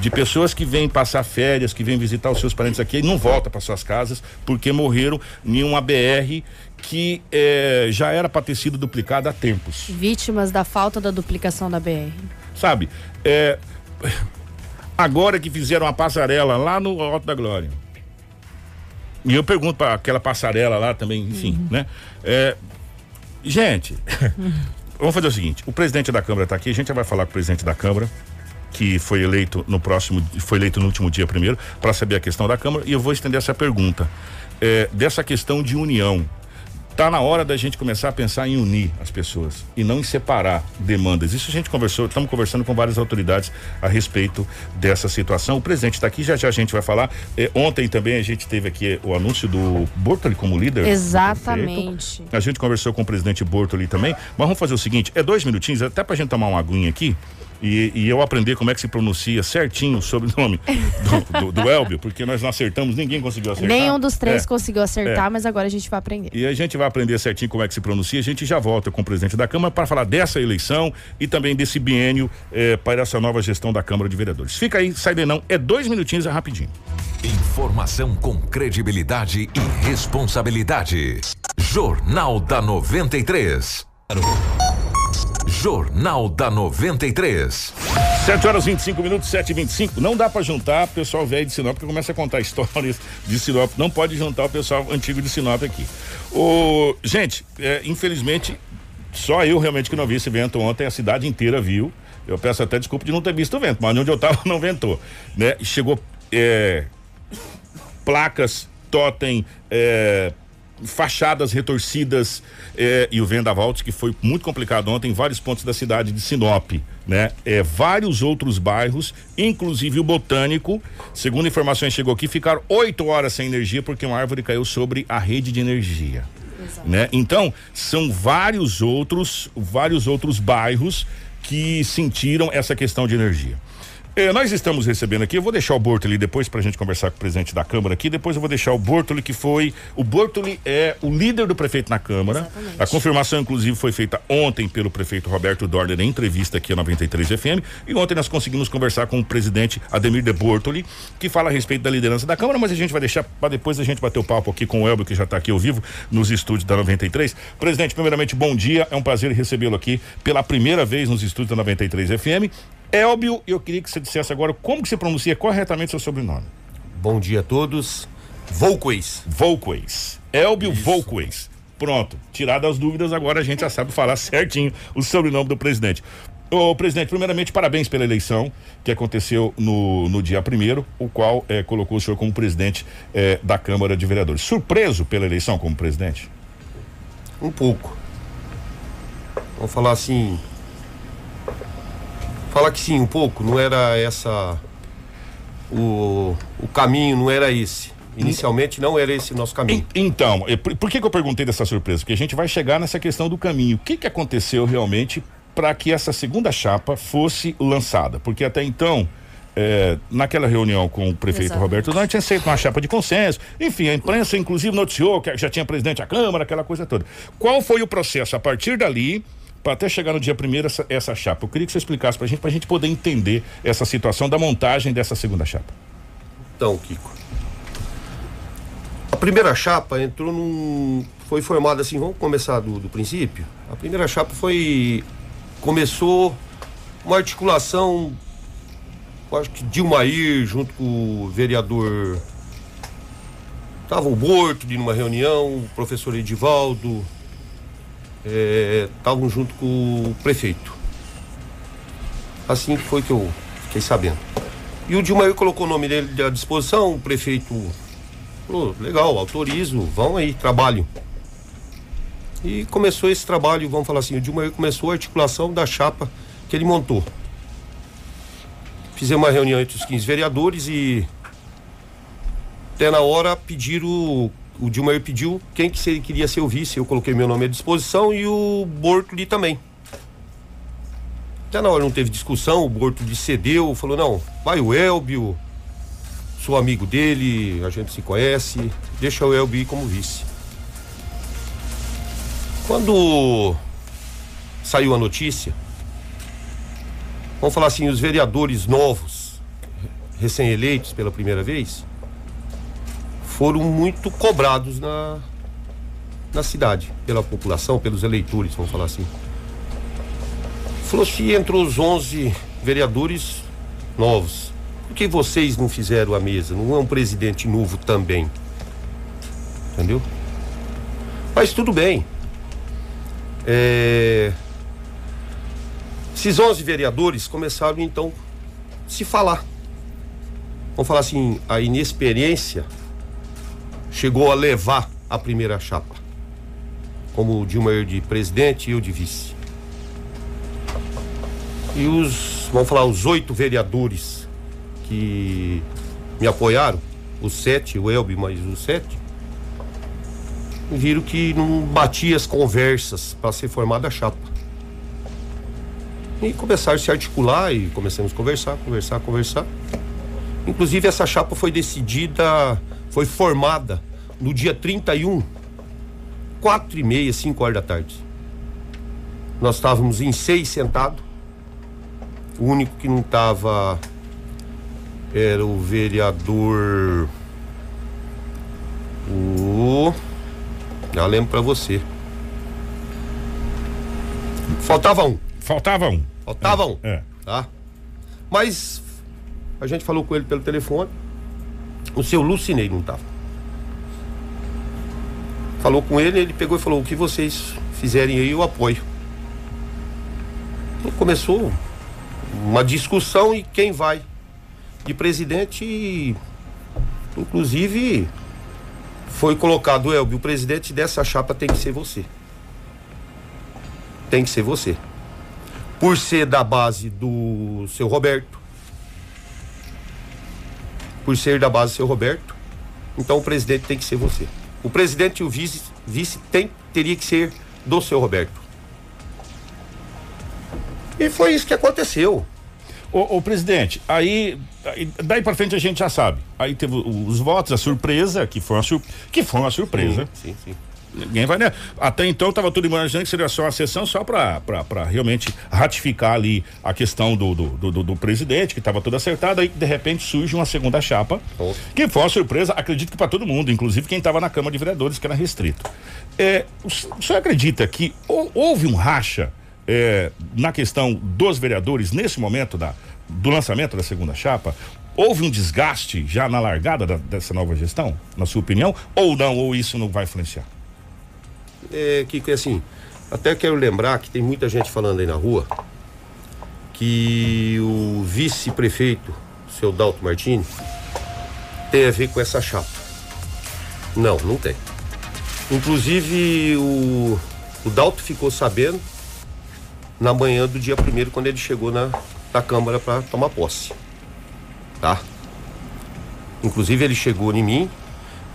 de pessoas que vêm passar férias, que vêm visitar os seus parentes aqui e não voltam para suas casas porque morreram em uma BR que eh, já era para ter sido duplicada há tempos. Vítimas da falta da duplicação da BR. Sabe, é, agora que fizeram a passarela lá no Alto da Glória. E eu pergunto para aquela passarela lá também, enfim, uhum. né? É, gente, uhum. vamos fazer o seguinte: o presidente da Câmara está aqui, a gente já vai falar com o presidente da Câmara que foi eleito no próximo, foi eleito no último dia primeiro, para saber a questão da Câmara, e eu vou estender essa pergunta. É, dessa questão de união. Tá na hora da gente começar a pensar em unir as pessoas e não em separar demandas. Isso a gente conversou, estamos conversando com várias autoridades a respeito dessa situação. O presidente está aqui, já já a gente vai falar. É, ontem também a gente teve aqui o anúncio do Bortoli como líder. Exatamente. A gente conversou com o presidente Bortoli também. Mas vamos fazer o seguinte: é dois minutinhos, até para a gente tomar uma aguinha aqui e, e, eu aprender como é que se pronuncia certinho o sobrenome do, do, do, Elbio, porque nós não acertamos, ninguém conseguiu acertar. Nenhum dos três é, conseguiu acertar, é. mas agora a gente vai aprender. E a gente vai aprender certinho como é que se pronuncia. A gente já volta com o presidente da Câmara para falar dessa eleição e também desse biênio eh, para essa nova gestão da Câmara de Vereadores. Fica aí, sai de não, é dois minutinhos, é rapidinho. Informação com credibilidade e responsabilidade. Jornal da 93. Jornal da 93. 7 horas 25 minutos, 7 e 25 Não dá para juntar pessoal velho de Sinop, que começa a contar histórias de Sinop. Não pode juntar o pessoal antigo de Sinop aqui. O, gente, é, infelizmente, só eu realmente que não vi esse evento ontem, a cidade inteira viu. Eu peço até desculpa de não ter visto o vento, mas onde eu tava não ventou. Né? Chegou é, placas, totem, é, fachadas retorcidas eh, e o vendavals que foi muito complicado ontem em vários pontos da cidade de Sinop, né? É, vários outros bairros, inclusive o Botânico, segundo informações chegou aqui, ficaram oito horas sem energia porque uma árvore caiu sobre a rede de energia. Né? Então, são vários outros, vários outros bairros que sentiram essa questão de energia. É, nós estamos recebendo aqui, eu vou deixar o Bortoli depois para a gente conversar com o presidente da Câmara aqui, depois eu vou deixar o Bortoli que foi, o Bortoli é o líder do prefeito na Câmara, Exatamente. a confirmação inclusive foi feita ontem pelo prefeito Roberto Dorner em entrevista aqui a 93 FM e ontem nós conseguimos conversar com o presidente Ademir de Bortoli, que fala a respeito da liderança da Câmara, mas a gente vai deixar para depois a gente bater o papo aqui com o Elbio que já está aqui ao vivo nos estúdios da 93. Presidente, primeiramente bom dia, é um prazer recebê-lo aqui pela primeira vez nos estúdios da 93 FM Elbio, eu queria que você dissesse agora como que se pronuncia corretamente seu sobrenome. bom dia a todos. Volquez. Volquez. Elbio Volquez. Pronto. Tiradas as dúvidas, agora a gente já sabe falar certinho o sobrenome do presidente. Ô, presidente, primeiramente, parabéns pela eleição que aconteceu no, no dia primeiro, o qual eh, colocou o senhor como presidente eh, da Câmara de Vereadores. Surpreso pela eleição como presidente? Um pouco. Vamos falar assim. Falar que sim, um pouco. Não era essa. O, o caminho não era esse. Inicialmente não era esse o nosso caminho. En- Então, por, que, que eu perguntei dessa surpresa? Porque a gente vai chegar nessa questão do caminho. O que, que aconteceu realmente para que essa segunda chapa fosse lançada? Porque até então, eh, naquela reunião com o prefeito Exato. Roberto Dante, tinha feito uma chapa de consenso. Enfim, a imprensa inclusive noticiou que já tinha presidente da Câmara, aquela coisa toda. Qual foi o processo a partir dali? Para até chegar no dia primeiro essa, essa chapa. Eu queria que você explicasse para a gente, para a gente poder entender essa situação da montagem dessa segunda chapa. Então, Kiko. A primeira chapa entrou num. Foi formada assim, vamos começar do, do princípio. A primeira chapa foi. Começou uma articulação. Acho que Dilmair, junto com o vereador. Tava o Borto de numa reunião, o professor Edivaldo. Estavam junto com o prefeito. Assim foi que eu fiquei sabendo. E o Dilmair colocou o nome dele à disposição, o prefeito falou, legal, autorizo, vão aí, trabalho. E começou esse trabalho, vamos falar assim, o Dilmair começou a articulação da chapa que ele montou. Fizemos uma reunião entre os 15 vereadores e até na hora pediram, o Dilmair pediu quem que se- queria ser o vice, eu coloquei meu nome à disposição e o Bortoli também. Até na hora não teve discussão, o Bortoli cedeu, falou, não, vai o Elbio, sou amigo dele, a gente se conhece, deixa o Elbio ir como vice. Quando saiu a notícia, vamos falar assim, os vereadores novos, recém-eleitos pela primeira vez, foram muito cobrados na, na cidade, pela população, pelos eleitores, vamos falar assim. Falou se entrou os 11 vereadores novos. Por que vocês não fizeram a mesa? Não é um presidente novo também? Entendeu? Mas tudo bem. É... Esses 11 vereadores começaram então a se falar. Vamos falar assim, a inexperiência chegou a levar a primeira chapa. Como o Dilma de presidente e eu de vice. E os, vamos falar, os oito vereadores que me apoiaram, os sete, o Elbe mais os sete, viram que não batia as conversas para ser formada a chapa. E começaram a se articular e começamos a conversar, conversar, conversar. Inclusive essa chapa foi decidida, foi formada no dia 31, quatro e meia, cinco horas da tarde. Nós estávamos em seis sentados. O único que não estava era o vereador. O. Já lembro pra você. Faltava um. Faltava um. Faltava um. É. Tá? Mas a gente falou com ele pelo telefone. O seu Lucinei não tava. Falou com ele, ele pegou e falou: o que vocês fizerem aí, eu apoio. E começou uma discussão e quem vai de presidente, inclusive, foi colocado, Elbio, o presidente dessa chapa tem que ser você. Tem que ser você. Por ser da base do seu Roberto. Por ser da base do seu Roberto. Então o presidente tem que ser você. O presidente e o vice, vice tem, teria que ser do seu Roberto. E foi isso que aconteceu. Ô, ô, presidente, aí, aí daí pra frente a gente já sabe. Aí teve os votos, a surpresa, que foi uma, sur- que foi uma surpresa. Sim, sim. Ninguém vai, né? Até então estava tudo imaginando que seria só uma sessão só para realmente ratificar ali a questão do, do, do, do- presidente, que estava tudo acertado. Aí de repente surge uma segunda chapa, Oh. que foi uma surpresa, acredito que para todo mundo, inclusive quem estava na Câmara de Vereadores, que era restrito. É, o, senhor acredita que hou- houve um racha é, na questão dos vereadores nesse momento da, do lançamento da segunda chapa? Houve um desgaste já na largada da- dessa nova gestão, na sua opinião? Ou não, ou isso não vai influenciar? É, que, que assim, até quero lembrar que tem muita gente falando aí na rua que o vice-prefeito, seu Dalto Martini, tem a ver com essa chapa. Não, não tem. Inclusive, o, o Dalto ficou sabendo na manhã do dia primeiro, quando ele chegou na, na Câmara para tomar posse. Tá? Inclusive, ele chegou em mim,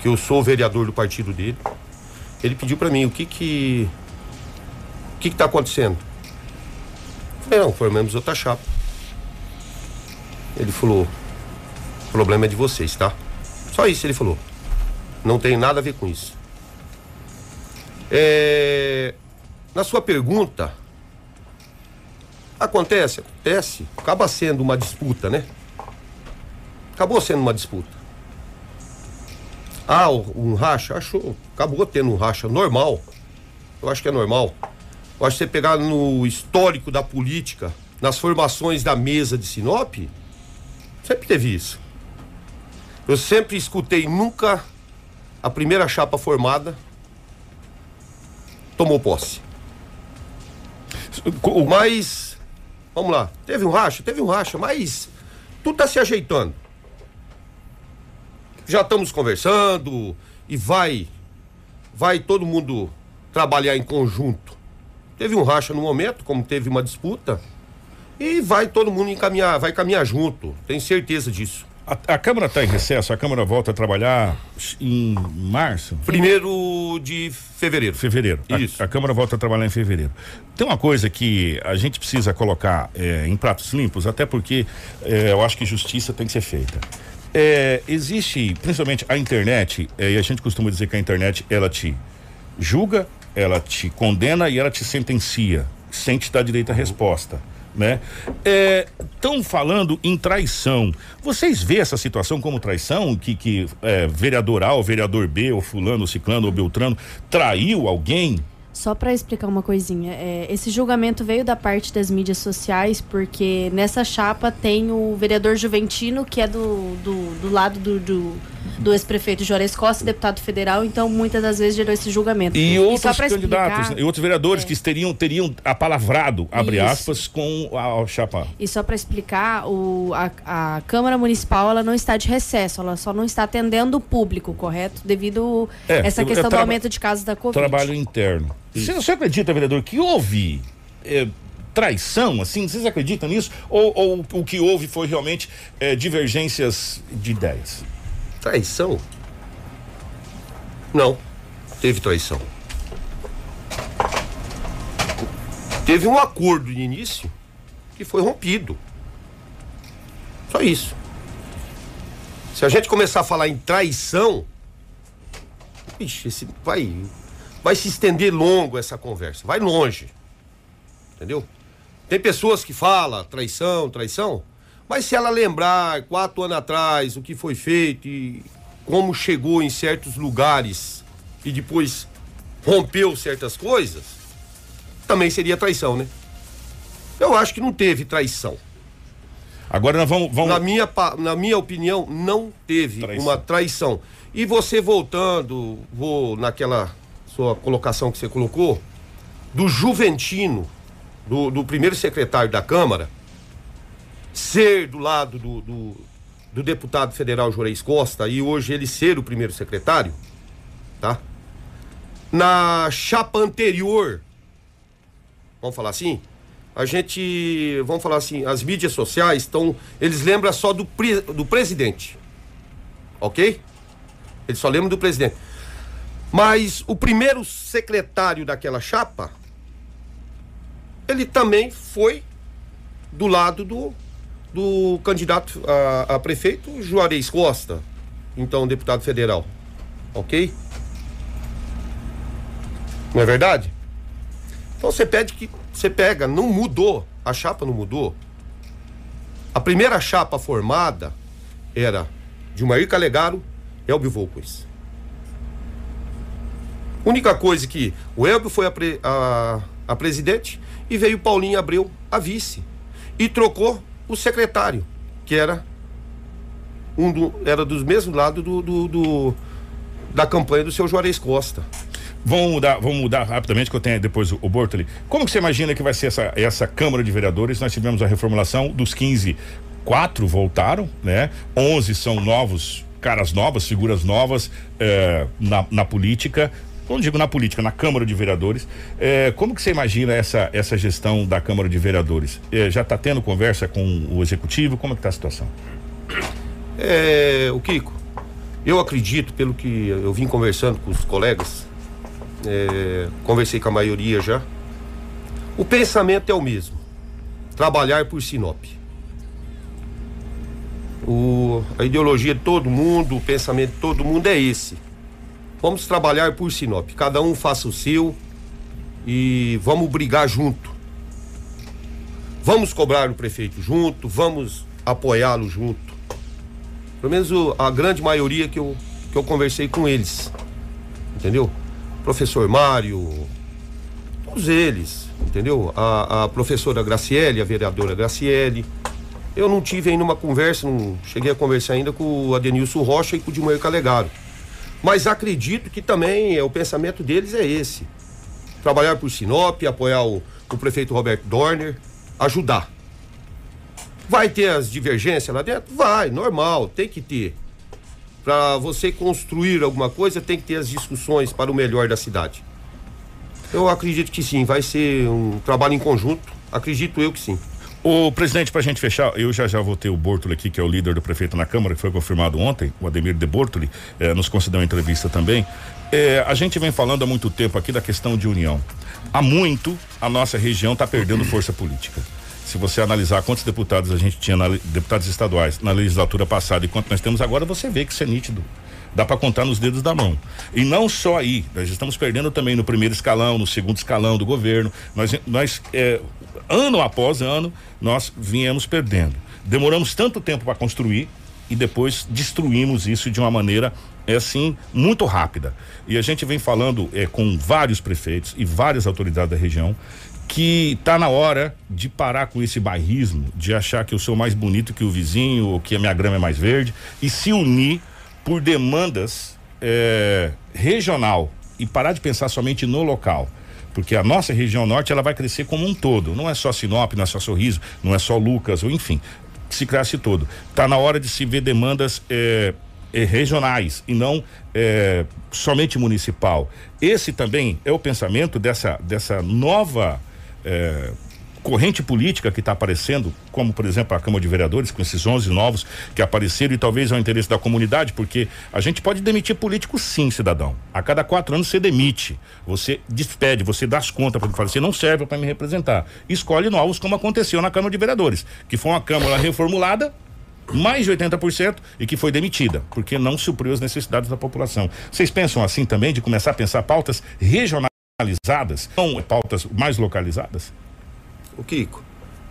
que eu sou o vereador do partido dele. Ele pediu para mim o que que. O que que tá acontecendo? Eu falei, não, formamos outra chapa. Ele falou, o problema é de vocês, tá? Só isso ele falou. Não tem nada a ver com isso. É, na sua pergunta, acontece, acontece. Acaba sendo uma disputa, né? Acabou sendo uma disputa. Ah, um racha, achou, acabou tendo um racha normal. Eu acho que é normal. Eu acho que você pegar no histórico da política, nas formações da mesa de Sinop, sempre teve isso. Eu sempre escutei, nunca a primeira chapa formada tomou posse. Mas, vamos lá, teve um racha, teve um racha, mas tudo tá se ajeitando. Já estamos conversando e vai, vai todo mundo trabalhar em conjunto. Teve um racha no momento, como teve uma disputa, e vai todo mundo encaminhar, vai caminhar junto. Tenho certeza disso. A, a Câmara está em recesso, a Câmara volta a trabalhar em março? Primeiro de fevereiro. Fevereiro. A- Isso. A, Câmara volta a trabalhar em fevereiro. Tem uma coisa que a gente precisa colocar eh, em pratos limpos, até porque eh, eu acho que justiça tem que ser feita. Eh, existe, principalmente a internet, eh, e a gente costuma dizer que a internet ela te julga, ela te condena e ela te sentencia, sem te dar direito à resposta. Né? Estão falando em traição. Vocês vê essa situação como traição? Que, que eh, vereador A, ou vereador B, ou fulano, ou ciclano, ou beltrano traiu alguém? Só para explicar uma coisinha, é, esse julgamento veio da parte das mídias sociais, porque nessa chapa tem o vereador Juventino, que é do, do, do lado do, do, do ex-prefeito Juarez Costa, deputado federal, então muitas das vezes gerou esse julgamento. E só outros candidatos, explicar- né? e outros vereadores que teriam, teriam apalavrado, abre Isso. aspas, com a, a chapa. E só para explicar, o, a, a Câmara Municipal ela não está de recesso, ela só não está atendendo o público, correto? Devido É, essa questão do aumento de casos da Covid. Trabalho interno. Você, você acredita, vereador, que houve eh, traição, assim? Vocês acreditam nisso? Ou, ou o que houve foi realmente eh, divergências de ideias? Traição? Não, teve traição. Teve um acordo de início que foi rompido. Só isso. Se a gente começar a falar em traição, ixi, esse vai, vai se estender longo essa conversa, vai longe. Entendeu? Tem pessoas que falam traição, traição, mas se ela lembrar quatro anos atrás o que foi feito e como chegou em certos lugares e depois rompeu certas coisas, também seria traição, né? Eu acho que não teve traição. Agora nós vamos. vamos... Na, minha, na minha opinião, não teve Traição. uma traição. E você voltando, vou naquela sua colocação que você colocou, do Juventino, do, do primeiro secretário da Câmara, ser do lado do, do, do deputado federal Juarez Costa e hoje ele ser o primeiro secretário, tá? Na chapa anterior, vamos falar assim, a gente, vamos falar assim, as mídias sociais estão, eles lembram só do, do presidente, ok? Eles só lembram do presidente. Mas o primeiro secretário daquela chapa, ele também foi do lado do, do candidato a, a prefeito Juarez Costa, então deputado federal, ok? Não é verdade? Então você pede que você pega, não mudou, a chapa não mudou. A primeira chapa formada era Dilmair Calegaro, Elbio Volquez. Única coisa que o Elbio foi a, pre- a- a presidente e veio Paulinho Abreu a vice. E trocou o secretário, que era um do, era dos mesmos lados do, do, do- da campanha do seu Juarez Costa. Vamos mudar, vamos mudar rapidamente, que eu tenho depois o, Bortoli. Como que você imagina que vai ser essa, essa Câmara de Vereadores? Nós tivemos a reformulação dos 15, quatro voltaram, né? 11 são novos, caras novas, figuras novas eh, na, na política. Não digo na política, na Câmara de Vereadores. Eh, como que você imagina essa, essa gestão da Câmara de Vereadores? Eh, já está tendo conversa com o Executivo? Como é que está a situação? É, o Kiko, eu acredito, pelo que eu vim conversando com os colegas, é, conversei com a maioria já, o pensamento é o mesmo. Trabalhar por Sinop. O, a ideologia de todo mundo, o pensamento de todo mundo é esse. Vamos trabalhar por Sinop. Cada um faça o seu e vamos brigar junto. Vamos cobrar o prefeito junto, vamos apoiá-lo junto. Pelo menos a grande maioria que eu, que eu conversei com eles. Entendeu? Professor Mário, todos eles, entendeu? A, a professora Graciele, a vereadora Graciele. Eu não tive ainda uma conversa, não cheguei a conversar ainda com o Adenilson Rocha e com o Dilmair Calegaro. Mas acredito que também é, o pensamento deles é esse. Trabalhar por Sinop, apoiar o, o prefeito Roberto Dorner, ajudar. Vai ter as divergências lá dentro? Vai, normal, tem que ter. Para você construir alguma coisa, tem que ter as discussões para o melhor da cidade. Eu acredito que sim, vai ser um trabalho em conjunto. Acredito eu que sim. O presidente, para a gente fechar, eu já já vou ter o Bortoli aqui, que é o líder do prefeito na Câmara, que foi confirmado ontem, o Ademir de Bortoli, eh, nos concedeu uma entrevista também. Eh, a gente vem falando há muito tempo aqui da questão de união. Há muito a nossa região está perdendo força política. Se você analisar quantos deputados a gente tinha, na, deputados estaduais, na legislatura passada e quanto nós temos agora, você vê que isso é nítido. Dá para contar nos dedos da mão. E não só aí, nós estamos perdendo também no primeiro escalão, no segundo escalão do governo. Nós, nós é, ano após ano, nós viemos perdendo. Demoramos tanto tempo para construir e depois destruímos isso de uma maneira é assim muito rápida. E a gente vem falando é, com vários prefeitos e várias autoridades da região que tá na hora de parar com esse bairrismo, de achar que eu sou mais bonito que o vizinho ou que a minha grama é mais verde e se unir por demandas é, regional e parar de pensar somente no local. Porque a nossa região norte ela vai crescer como um todo. Não é só Sinop, não é só Sorriso, não é só Lucas, ou enfim, se cresce todo. Tá na hora de se ver demandas é, é, regionais e não é, somente municipal. Esse também é o pensamento dessa, dessa nova é, corrente política que está aparecendo, como por exemplo a Câmara de Vereadores, com esses 11 novos que apareceram e talvez é o interesse da comunidade, porque a gente pode demitir político sim, cidadão. A cada quatro anos você demite, você despede, você dá as contas para fala, você não serve para me representar. Escolhe novos, como aconteceu na Câmara de Vereadores, que foi uma Câmara reformulada mais de 80% e que foi demitida, porque não supriu as necessidades da população. Vocês pensam assim também de começar a pensar pautas regionalizadas, não pautas mais localizadas? O Kiko,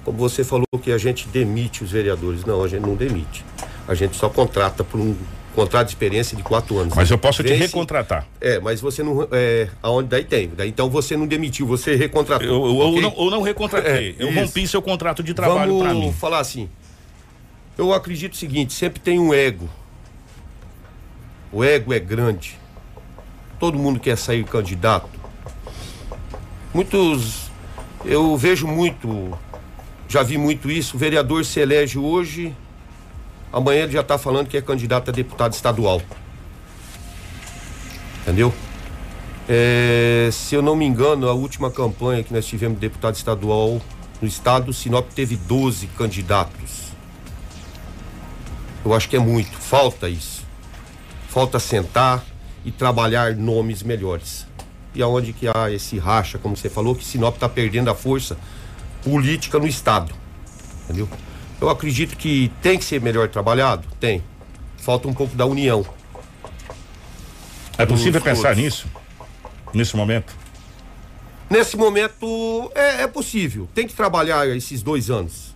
como você falou que a gente demite os vereadores, não, a gente não demite. A gente só contrata por um contrato de experiência de quatro anos. Mas eu posso te Vence- recontratar. É, mas você não. É, aonde daí tem. Daí, então você não demitiu, você recontratou. Eu, eu- ok? ou, não, ou não recontratei. É, eu isso. rompi seu contrato de trabalho para Vamos mim. falar assim. Eu acredito o seguinte, sempre tem um ego. O ego é grande. Todo mundo quer sair candidato. Muitos. Eu vejo muito. Já vi muito isso. O vereador se elege hoje. Amanhã ele já está falando que é candidato a deputado estadual. Entendeu? É, se eu não me engano, a última campanha que nós tivemos de deputado estadual no estado, Sinop teve 12 candidatos. Eu acho que é muito. Falta isso. Falta sentar e trabalhar nomes melhores. E aonde que há esse racha, como você falou, que Sinop está perdendo a força política no estado. Entendeu? Eu acredito que tem que ser melhor trabalhado? Tem. Falta um pouco da união. É possível Os pensar todos. nisso? Nesse momento? Nesse momento é, é possível. Tem que trabalhar esses dois anos.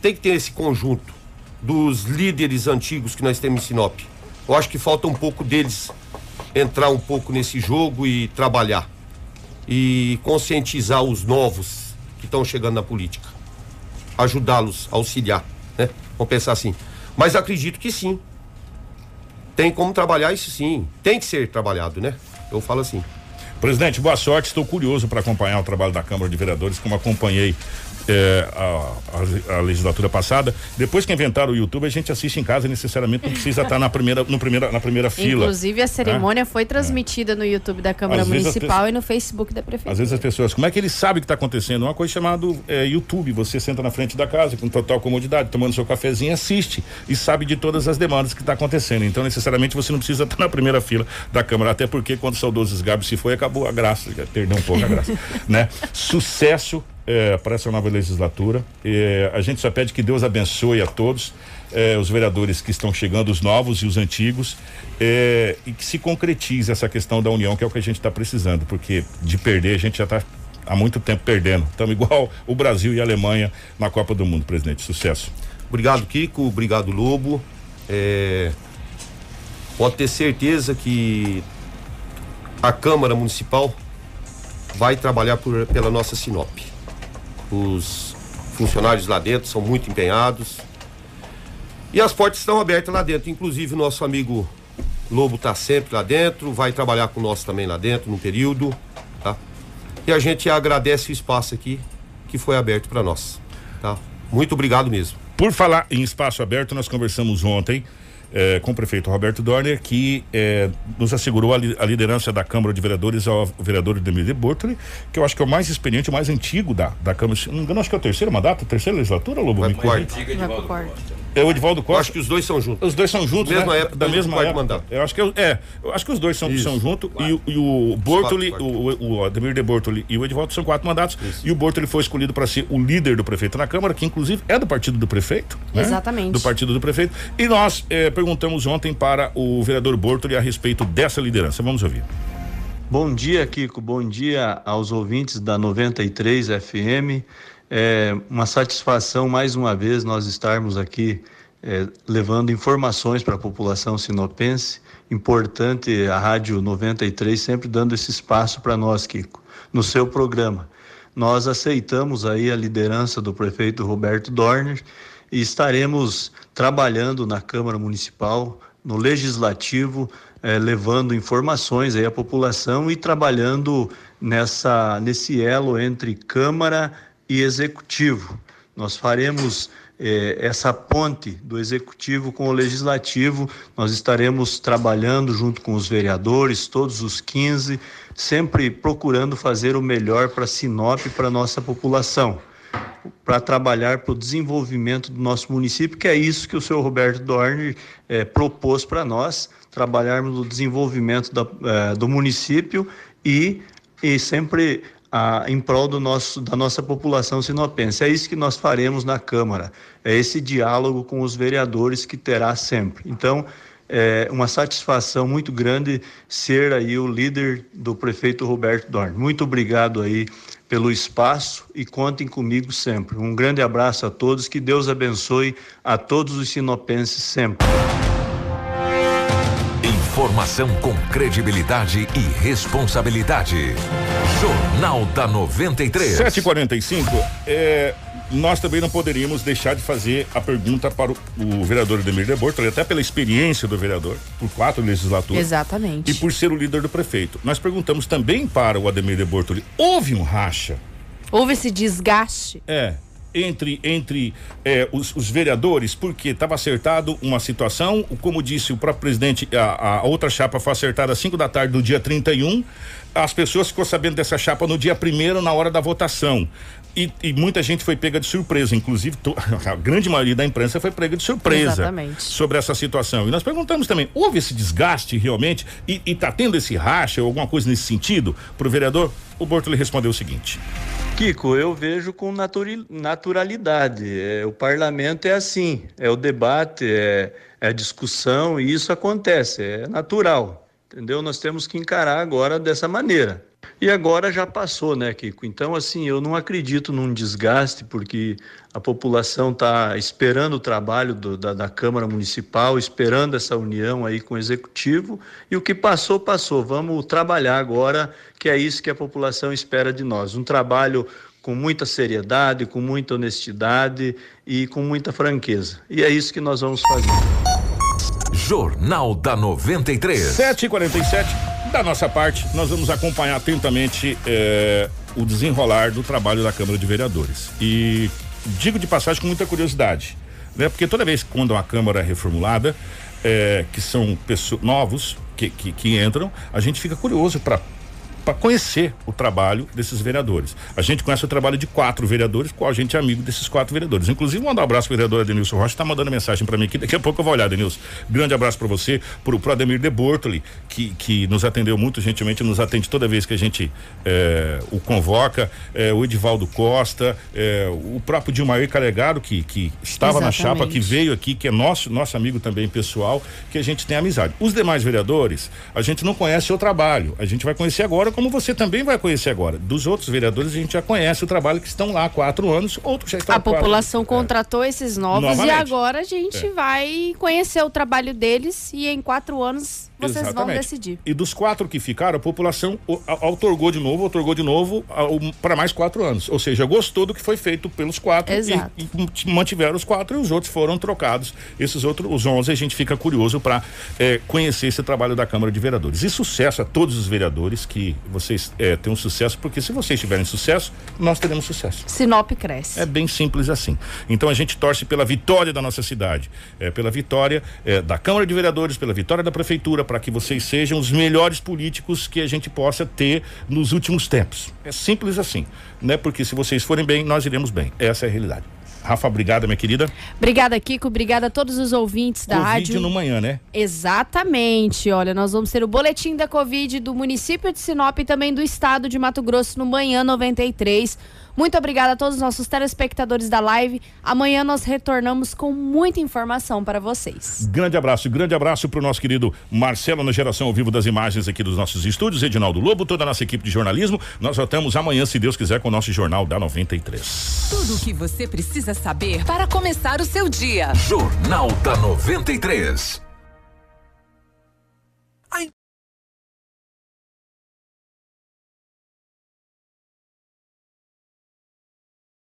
Tem que ter esse conjunto dos líderes antigos que nós temos em Sinop. Eu acho que falta um pouco deles entrar um pouco nesse jogo e trabalhar. E conscientizar os novos que estão chegando na política. Ajudá-los, auxiliar. Né? Vamos pensar assim. Mas acredito que sim. Tem como trabalhar isso sim. Tem que ser trabalhado, né? Eu falo assim. Presidente, boa sorte. Estou curioso para acompanhar o trabalho da Câmara de Vereadores, como acompanhei é, a, a, a, legislatura passada. Depois que inventaram o YouTube, a gente assiste em casa necessariamente não precisa estar na primeira, no primeira, na primeira fila. Inclusive, a cerimônia né? foi transmitida no YouTube da Câmara às Municipal e no Facebook da Prefeitura. Às vezes as pessoas, como é que eles sabem o que está acontecendo? Uma coisa chamada é, YouTube. Você senta na frente da casa com total comodidade, tomando seu cafezinho, assiste e sabe de todas as demandas que está acontecendo. Então, necessariamente, você não precisa estar na primeira fila da Câmara, até porque quando o saudoso Gabi se foi, acabou a graça, perdeu um pouco a graça. né? Sucesso é, para essa nova legislatura. É, a gente só pede que Deus abençoe a todos, é, os vereadores que estão chegando, os novos e os antigos, é, e que se concretize essa questão da união, que é o que a gente está precisando, porque de perder a gente já está há muito tempo perdendo. Estamos igual o Brasil e a Alemanha na Copa do Mundo, presidente. Sucesso. Obrigado, Kiko. Obrigado, Lobo. É, pode ter certeza que a Câmara Municipal vai trabalhar por, pela nossa Sinop. Os funcionários lá dentro são muito empenhados. E as portas estão abertas lá dentro. Inclusive o nosso amigo Lobo está sempre lá dentro, vai trabalhar com nós também lá dentro no período, tá? E a gente agradece o espaço aqui que foi aberto para nós, tá? Muito obrigado mesmo. Por falar em espaço aberto, nós conversamos ontem eh, com o prefeito Roberto Dorner, que eh, nos assegurou a, li, a, liderança da Câmara de Vereadores ao vereador Demir de Bortoli, que eu acho que é o mais experiente, o mais antigo da, da Câmara. Não engano, acho que é o terceiro mandato, terceira legislatura, Lobo? Vai, quarto. É o Edivaldo Costa. acho que os dois são juntos. Os dois são juntos, mesma né? época, da mesma época. Mandato. Eu acho que eu, é, eu acho que os dois são, são juntos e, e, o Bortoli, quatro, quatro. o, o Ademir de Bortoli e o Edivaldo são quatro mandatos Isso. e o Bortoli foi escolhido para ser o líder do prefeito na Câmara, que inclusive é do partido do prefeito. Né? Exatamente. Do partido do prefeito. E nós eh, perguntamos ontem para o vereador Bortoli a respeito dessa liderança. Vamos ouvir. Bom dia, Kiko. Bom dia aos ouvintes da 93 FM. É uma satisfação mais uma vez nós estarmos aqui é, levando informações para a população sinopense. Importante a Rádio 93 sempre dando esse espaço para nós, Kiko, no seu programa. Nós aceitamos aí a liderança do prefeito Roberto Dorner e estaremos trabalhando na Câmara Municipal, no Legislativo, eh, levando informações aí à população e trabalhando nessa nesse elo entre Câmara e Executivo. Nós faremos eh, essa ponte do executivo com o legislativo. Nós estaremos trabalhando junto com os vereadores, todos os 15, sempre procurando fazer o melhor para Sinop e para nossa população, para trabalhar para o desenvolvimento do nosso município, que é isso que o senhor Roberto Dorner eh, propôs para nós, trabalharmos no desenvolvimento da, eh, do município e, e sempre a, em prol do nosso, da nossa população sinopense. É isso que nós faremos na Câmara, é esse diálogo com os vereadores que terá sempre. Então, é uma satisfação muito grande ser aí o líder do prefeito Roberto Dorn. Muito obrigado aí pelo espaço e contem comigo sempre. Um grande abraço a todos, que Deus abençoe a todos os sinopenses sempre. Informação com credibilidade e responsabilidade. Jornal da 93. 745. É, nós também não poderíamos deixar de fazer a pergunta para o, o vereador Demir de Bortoli, até pela experiência do vereador, por quatro legislaturas. Exatamente. E por ser o líder do prefeito. Nós perguntamos também para o Ademir de Bortoli: houve um racha? Houve esse desgaste? É entre, entre eh, os, os, vereadores, porque estava acertado uma situação, como disse o próprio presidente, a, a, outra chapa foi acertada às 5 da tarde do dia 31. As pessoas ficou sabendo dessa chapa no dia primeiro, na hora da votação. E, e, muita gente foi pega de surpresa, inclusive to, a grande maioria da imprensa foi pega de surpresa Exatamente. sobre essa situação. E nós perguntamos também: houve esse desgaste realmente? E, está tendo esse racha ou alguma coisa nesse sentido para o vereador? O Bortoli respondeu o seguinte: Kiko, eu vejo com naturalidade. É, o parlamento é assim: é o debate, é, é a discussão, e isso acontece, é natural. Entendeu? Nós temos que encarar agora dessa maneira. E agora já passou, né, Kiko? Então, assim, eu não acredito num desgaste, porque a população está esperando o trabalho do, da, da, Câmara Municipal, esperando essa união aí com o Executivo, e o que passou, passou. Vamos trabalhar agora, que é isso que a população espera de nós. Um trabalho com muita seriedade, com muita honestidade e com muita franqueza. E é isso que nós vamos fazer. Jornal da 93. 747 da nossa parte, nós vamos acompanhar atentamente eh, o desenrolar do trabalho da Câmara de Vereadores. E digo de passagem com muita curiosidade, né? Porque toda vez quando uma Câmara é reformulada, eh, que são pessoas novos que, que, que entram, a gente fica curioso para para conhecer o trabalho desses vereadores. A gente conhece o trabalho de quatro vereadores, qual a gente é amigo desses quatro vereadores. Inclusive, mandar um abraço para o vereador Denilson Rocha, está mandando mensagem para mim aqui, daqui a pouco eu vou olhar, Denilson. Grande abraço para você, para o Ademir de Bortoli, que, que nos atendeu muito gentilmente, nos atende toda vez que a gente é, o convoca, é, o Edivaldo Costa, é, o próprio Dilmair Calegado, que, que estava Exatamente. na chapa, que veio aqui, que é nosso, nosso amigo também pessoal, que a gente tem amizade. Os demais vereadores, a gente não conhece o trabalho, a gente vai conhecer agora como você também vai conhecer agora. Dos outros vereadores, a gente já conhece o trabalho que estão lá há quatro anos, outros já estão A população quatro, contratou é. esses novos Novamente. e agora a gente é. vai conhecer o trabalho deles e em quatro anos vocês Exatamente. vão decidir. E dos quatro que ficaram, a população otorgou de novo, otorgou de novo para mais quatro anos. Ou seja, gostou do que foi feito pelos quatro. E, e mantiveram os quatro e os outros foram trocados. Esses outros, os onze, a gente fica curioso para é, conhecer esse trabalho da Câmara de Vereadores. E sucesso a todos os vereadores que vocês é, tenham sucesso, porque se vocês tiverem sucesso, nós teremos sucesso. Sinop cresce. É bem simples assim. Então a gente torce pela vitória da nossa cidade, é, pela vitória é, da Câmara de Vereadores, pela vitória da Prefeitura para que vocês sejam os melhores políticos que a gente possa ter nos últimos tempos. É simples assim, né? Porque se vocês forem bem, nós iremos bem. Essa é a realidade. Rafa, obrigada, minha querida. Obrigada, Kiko. Obrigada a todos os ouvintes da Covid rádio. No manhã, né? Exatamente. Olha, nós vamos ter o boletim da Covid do município de Sinop e também do estado de Mato Grosso no manhã 93. Muito obrigada a todos os nossos telespectadores da live. Amanhã nós retornamos com muita informação para vocês. Grande abraço, grande abraço para o nosso querido Marcelo na geração ao vivo das imagens aqui dos nossos estúdios, Edinaldo Lobo, toda a nossa equipe de jornalismo. Nós voltamos amanhã, se Deus quiser, com o nosso Jornal da 93. Tudo o que você precisa saber para começar o seu dia. Jornal da 93.